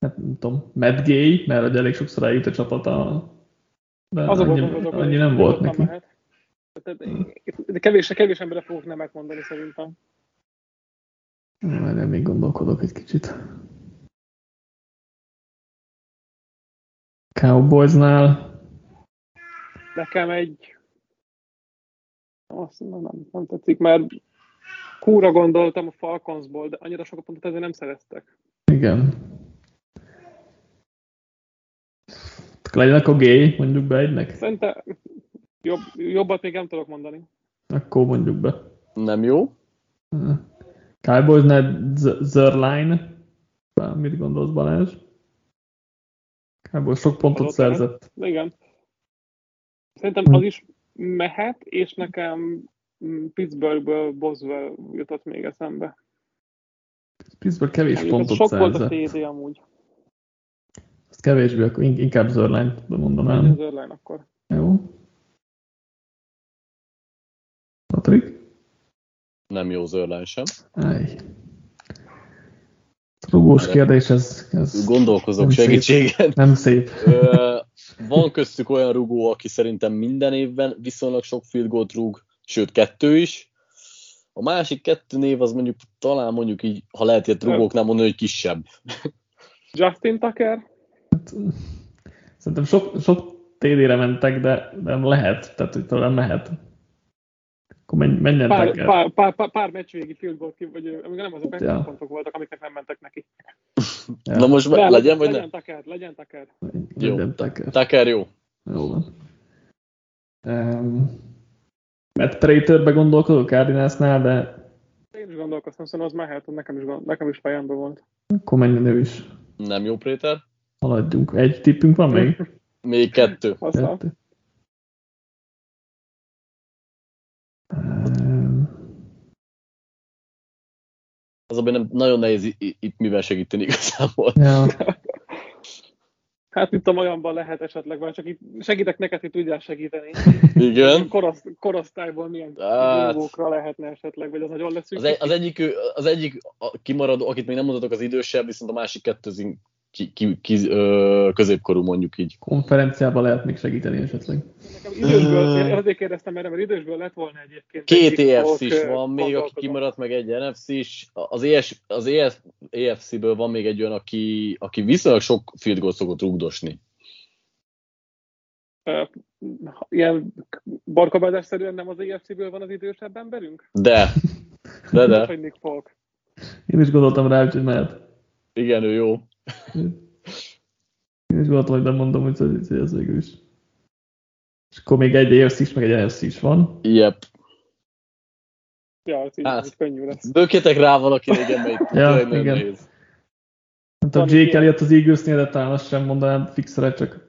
hát nem tudom, Matt Gay, mert elég sokszor eljut a csapata, de Az a annyi, baj, azok, annyi nem volt neki. Mehet. De kevés, kevés emberre fogok nemet mondani szerintem. Majd még gondolkodok egy kicsit. Cowboysnál Nekem egy... Azt nem, nem, nem tetszik, mert kúra gondoltam a Falconsból, de annyira sokat pontot ezért nem szereztek. igen. Legyen akkor gay, mondjuk be egynek? Szerintem jobb, jobbat még nem tudok mondani. Akkor mondjuk be. Nem jó? Cowboysnál Z- Zerline. Mit gondolsz Balázs? Cowboys sok pontot Adott szerzett. De igen. Szerintem Hm. az is mehet, és nekem mm, Pittsburghből Boswell jutott még eszembe. Pittsburgh kevés az pontot sok volt a szerzett. TD amúgy. Azt kevésbé, akkor in- inkább Az el. Örlen akkor. Jó. Nem jó zörlán sem. Áj. Rugós kérdés, ez, ez Gondolkozok Nem szép. segítségen. nem szép. Ö, Van köztük olyan rugó, aki szerintem minden évben viszonylag sok field goalt rúg, sőt kettő is. A másik kettő név az mondjuk talán mondjuk így, ha lehet ilyet rugóknál mondani, hogy kisebb. Justin Tucker, Szerintem sok, sok TD-re mentek, de, de lehet, tehát hogy talán mehet. Akkor menj, menjen pár, pár, pár, pár, pár meccs végi field goal, ki- vagy nem azok Ja. ja. pontok voltak, amiknek nem mentek neki. Ja. Na most De, legyen, vagy legyen nem? Tucker, legyen Tucker. Jó. Menjen Tucker. Tucker jó. Jó van. Um, Matt Praterbe gondolkodok Cardinalsnál, de Én is gondolkoztam, szóval az mehet, nekem is, gond- nekem is fejemben volt. akkor menjen ő is. Nem jó, Préter. Haladjunk. Egy tippünk van még? Még kettő. Kettő. Az abban nem nagyon nehéz itt mivel segíteni igazából. ja, Hát itt a olyanban lehet esetleg, vagy csak itt segítek neked, hogy tudjál segíteni. Igen. Korosz, korosztályból milyen Hát- lehetne esetleg, vagy az nagyon leszűk. Az, egy, az, egyik, az egyik a kimaradó, akit még nem mondhatok, az idősebb, viszont a másik kettő ki, ki, ki, ö, középkorú mondjuk így. konferenciában lehet még segíteni esetleg. Nekem idősből, én azért kérdeztem erre, mert idősből lett volna egyébként. Két EFC is ahol, van még, aki kimaradt, meg egy NFC is. Az, ES, az EF, EFC-ből van még egy olyan, aki, aki viszonylag sok field goal szokott rugdosni. Ilyen barkabádásszerűen nem az EFC-ből van az idősebb emberünk? De, de, de. Én is gondoltam rá, úgyhogy mehet. igen, ő jó. Én is gondoltam, hogy nem mondom, hogy ez, ez végül is. És akkor még egy EFC is, meg egy NFC is van. Yep. Ja, ez így, Hát. így könnyű lesz. Bökjetek rá valaki, igen, mert Ja, igen. nehéz. Nem tudom, Jake. Elliott az Eaglesnél, de talán azt sem mondanám fixre, csak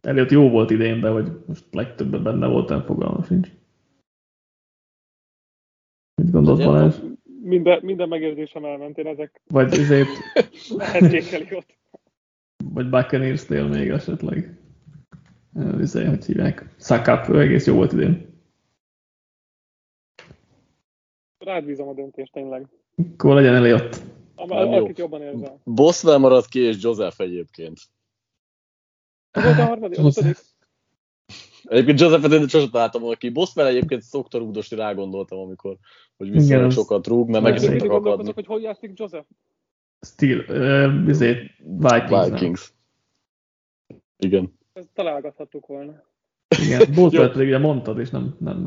Elliott jó volt idén, de hogy most legtöbben benne voltam, fogalmam sincs. Mit gondolsz. Balázs? Minden, minden megérzésem elment, én ezek Vagy ezért, lehet kékeli ott. vagy Buccaneers-nél még esetleg. Ezért, hogy hívják. Ő egész jó volt idén. Rád bízom a döntést tényleg. Akkor legyen jó. Akit jobban érzel. Boswell maradt ki, és Joseph egyébként. Volt a harmadik, ötödik. Egyébként Josephet én sosem találtam volna ki. Boswell egyébként szokta rúgdosni, rá gondoltam, amikor, hogy viszonylag Igen, az- sokat rúg, mert meg szoktak gondolkozok, akadni. hogy hol játszik Joseph. Steel, uh, izé, Vikings. Vikings. Igen. Ezt találgathattuk volna. Igen, Jó. pedig ugye mondtad, és nem, nem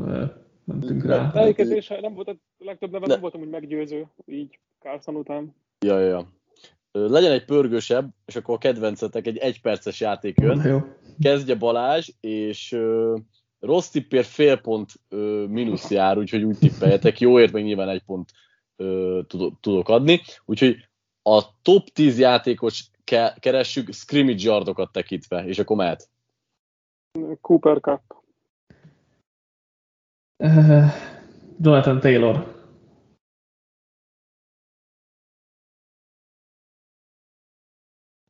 mentünk rá. De egyébként nem volt, a legtöbb neve Ne. nem voltam úgy meggyőző, így Carlson után. Ja, ja, ja. Legyen egy pörgősebb, és akkor a kedvencetek egy egyperces játék jön. Jó. Kezdje Balázs, és ö, rossz tippért fél pont ö, mínusz jár, úgyhogy úgy tippeljetek. Jóért meg nyilván egy pont ö, tudok, tudok adni. Úgyhogy a top 10 játékos ke- keressük scrimmage yardokat tekintve, és akkor mehet. Cooper Cup. Uh, Jonathan Taylor.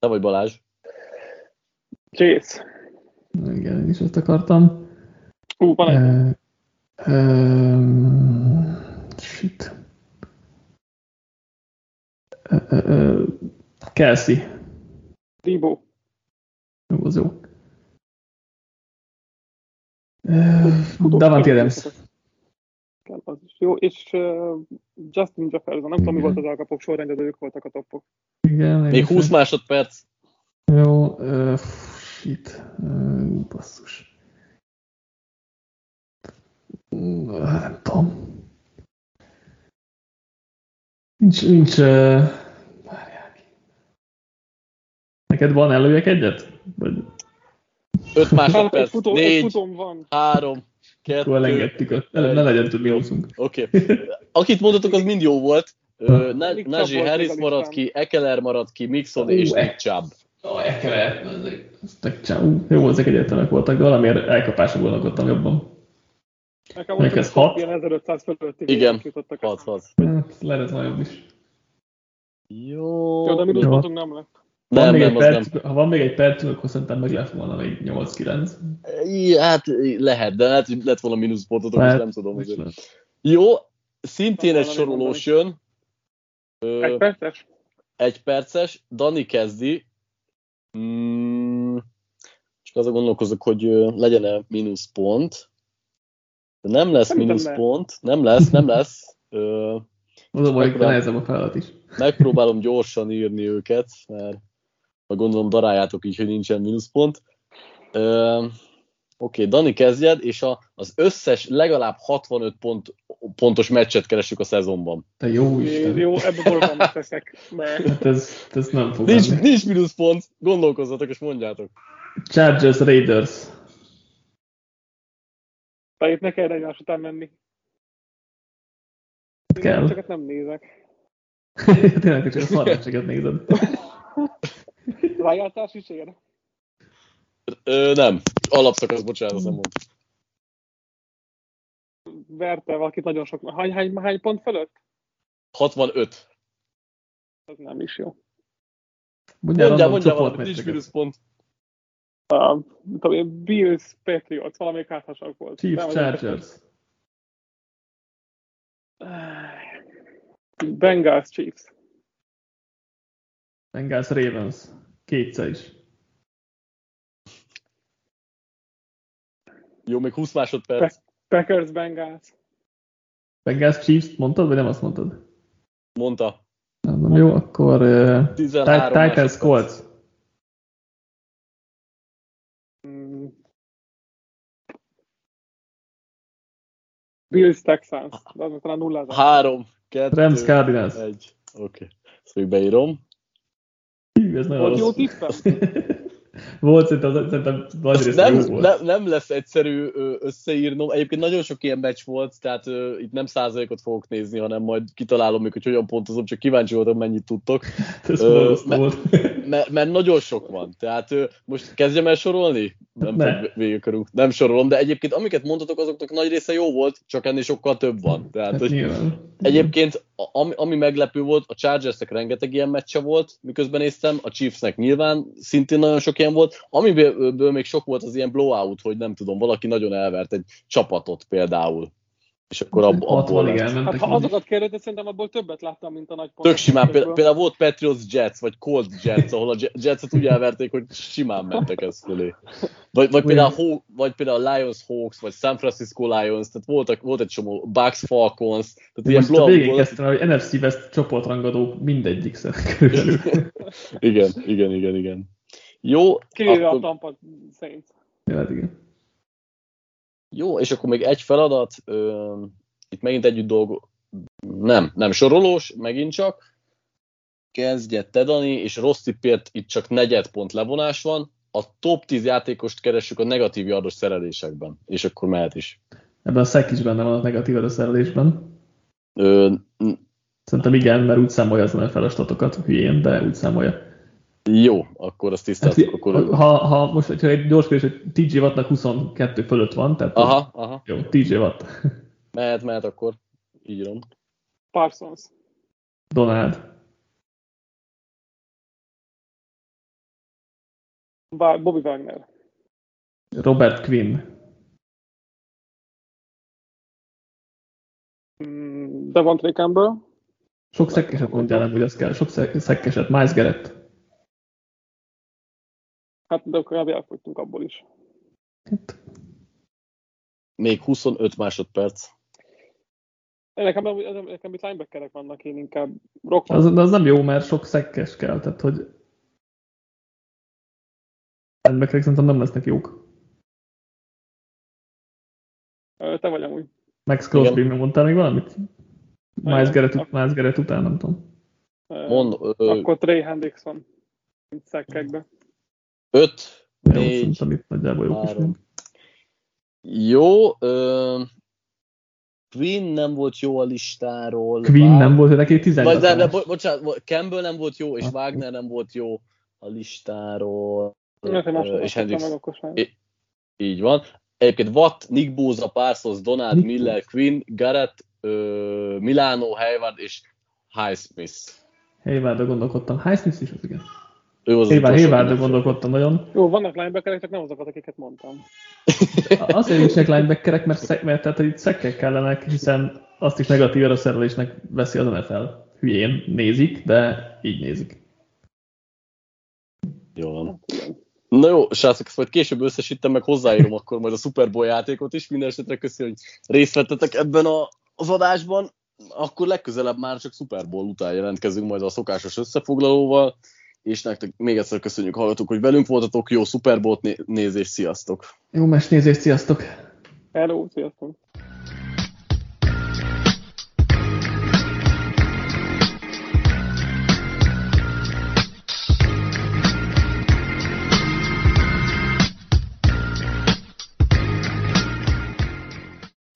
Te vagy Balázs. Chase. Igen, én is ezt akartam. Ú, van egy. Uh, um, shit. Uh, uh, uh, Kelsey. Debo. Jó, az jó. Uh, Davante Adams az is jó, és uh, Justin Jefferson, nem tudom, mi mhm. volt az alkapok sorrendje, de ők voltak a toppok. Igen, Még 20 másodperc. Jó, uh, shit, uh, basszus. Nem tudom. Nincs, nincs, uh. Neked van előjek egyet? Vagy... 5 másodperc, 4, 3, Kettő... Akkor elengedtük, a... ne, ne legyen tudni hozunk. Oké. Okay. Akit mondatok, az mind jó volt. Najee Harris maradt ki, Ekeler maradt ki, Mixon és Nick Chubb. A Ekeler, ezek Chubb. Jó, ezek egyetlenek voltak, de valamiért elkapásra gondolkodtam jobban. Nekem ez 6. Ilyen 1500 fölötti Igen, 6-6. Hát, lehet ez nagyobb is. Jó. Jó, de mi nem lett. Van Nem, még nem, egy perc, nem. Ha van még egy percünk, akkor szerintem meg lett volna még 8-9. I- Hát lehet, de lehet, hogy lett volna mínuszpontotok, Lehet, nem tudom. lehet. Jó, szintén egy sorolós jön. Ö, Egy perces? egy perces, Dani kezdi. Mm, csak azon gondolkozok, hogy legyen-e mínuszpont. De nem lesz Szerintem mínuszpont, nem lesz, nem lesz. Ö, baj, hogy Megpróbál- nehezebb a feladat is. megpróbálom gyorsan írni őket, mert ha gondolom daráljátok így, hogy nincsen mínuszpont. Ö, Oké, Dani kezdjed, és a, az összes legalább 65 pont, pontos meccset keresünk a szezonban. Te jó Isten. Jó, ebből borzalmat teszek. De Hát ez, ez nem fog Nincs, menni. nincs mínuszpont, gondolkozzatok és mondjátok. Chargers Raiders. de itt ne kell egymás után menni. Én Kell. meccseket nem nézek. Tényleg, hogy csak a szarmecseket nézed. Is ér. Ö, nem, alapszakasz, bocsánat, nem mondtam. Verte valakit nagyon sok. Hány, hány, hány pont fölött? 65. Ez nem is jó. Mondjál, Mondjál, mondjál, valamit, nincs csoportmeccseket. mínuszpont. Uh, tudom én, Bills, Patriots, valamelyik háthasak volt. Chiefs, Nem, Chargers. Bengals, Chiefs. Bengals, Ravens. Kétszer is. Jó, még 20 másodperc. Packers, Bengals. Bengals, Chiefs, mondtad, vagy nem azt mondtad? Mondta. Nem, nem jó, akkor uh, 13 Titans. Colts. Mm. Bills, Texans. De az talán nullázás. 3, 2, Rams, Cardinals. 1. Oké. Ezt még beírom. Hű, ez nagyon Volt jó tippem? volt, szerintem, szerintem nagy rész nem, jó volt. nem, nem lesz egyszerű összeírnom. Egyébként nagyon sok ilyen meccs volt, tehát ö, itt nem százalékot fogok nézni, hanem majd kitalálom még, hogy hogyan pontozom, csak kíváncsi voltam, mennyit tudtok. Ez Ö, rossz me- volt. Mert, mert nagyon sok van. Tehát ö, most kezdjem el sorolni? Nem Ne. fog végigkörünk. Nem sorolom, de egyébként amiket mondtatok, azoknak nagy része jó volt, csak ennél sokkal több van. Tehát, Hát hogy. Egyébként, ami, ami meglepő volt, a Chargersnek rengeteg ilyen meccse volt, miközben néztem, a Chiefsnek nyilván szintén nagyon sok ilyen volt, amiből ből még sok volt az ilyen blowout, hogy nem tudom, valaki nagyon elvert egy csapatot például. És akkor ab, abból 60 lett. ig Hát ha azokat kérdezed, szerintem abból többet láttam, mint a nagy pontok. Tök simán, például, például volt Patriots Jets, vagy Colt Jets, ahol a Je- Jetset úgy elverték, hogy simán mentek ez fölé. Vagy, vagy, például, Haw- vagy például Lions Hawks, vagy San Francisco Lions, tehát voltak, volt egy csomó Bucks Falcons, tehát ilyen Most a végén blowout kezdtem, hogy NFC West csoportrangadó mindegyik szer körül. Igen, igen, igen, igen. Jó, Kivéve a akkor Tampa Saints. Ja, hát igen. Jó, és akkor még egy feladat, ö, itt megint együtt dolgo, nem, nem sorolós, megint csak, kezdje Tedani, és rossz tippért itt csak negyed pont levonás van, a top 10 játékost keressük a negatív yardos szerelésekben, és akkor mehet is. Ebben a szek is benne van a negatív yardos szerelésben. Ö, Szerintem igen, mert úgy számolja az NFL statokat, hülyén, de úgy számolja. Jó, akkor azt tisztáztuk. Hát, akkor... Ha, ha most hogyha egy gyors kérdés, hogy TJ Wattnak 22 fölött van, tehát aha, aha. jó, TJ Watt. Mehet, mehet, akkor így írom. Parsons. Donald. Bobby Wagner. Robert Quinn. Mm, Devontae Campbell. Sok szekkeset mondjál, nem, hogy az kell. Sok szekkeset. Miles Garrett. Hát, de akkor elfogytunk abból is. Hát. Még 25 másodperc. Nekem, nekem itt linebackerek vannak, én inkább rock. Az, az nem jó, mert sok szekkes kell, tehát hogy linebackerek szerintem nem lesznek jók. Te vagy amúgy. Max Crosby, mi mondtál még valamit? Miles Garrett, Miles Garrett után, nem tudom. Mond, ö... Akkor Trey Hendrickson, mint szekkekbe. 5, Jó, 4, szerintem itt nagyjából jók is vagyunk. Jó, ö, Queen nem volt jó a listáról. Queen Vár... nem volt, neki 18 Vagy, de, de, bo- bocsánat, Campbell nem volt jó, és Wagner nem volt jó a listáról. Ö, és Hendrix. Így van. Egyébként Watt, Nick Bosa, Parsons, Donald, Nick Miller, Quinn, Garrett, ö, Milano, Hayward és Highsmith. Hayward, gondolkodtam. Highsmith is az igen. Ő az Hayward, Hayward gondolkodtam nagyon. Jó, vannak linebackerek, csak nem azokat, akiket mondtam. Azért nincsenek linebackerek, mert, szek, mert tehát, itt szekkek kellenek, hiszen azt is negatív a szerelésnek veszi az NFL. Hülyén nézik, de így nézik. Jó van. Na jó, srácok, ezt majd később összesítem, meg hozzáírom akkor majd a Super Bowl játékot is. Minden esetre köszönöm, hogy részt vettetek ebben a, az adásban. Akkor legközelebb már csak Super Bowl után jelentkezünk majd a szokásos összefoglalóval. És nektek még egyszer köszönjük, hallgatók, hogy velünk voltatok. Jó Super Bowl nézés, sziasztok! Jó mes nézés, sziasztok! Hello, sziasztok!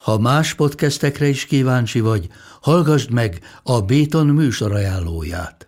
Ha más podcastekre is kíváncsi vagy, hallgassd meg a Béton műsor ajánlóját.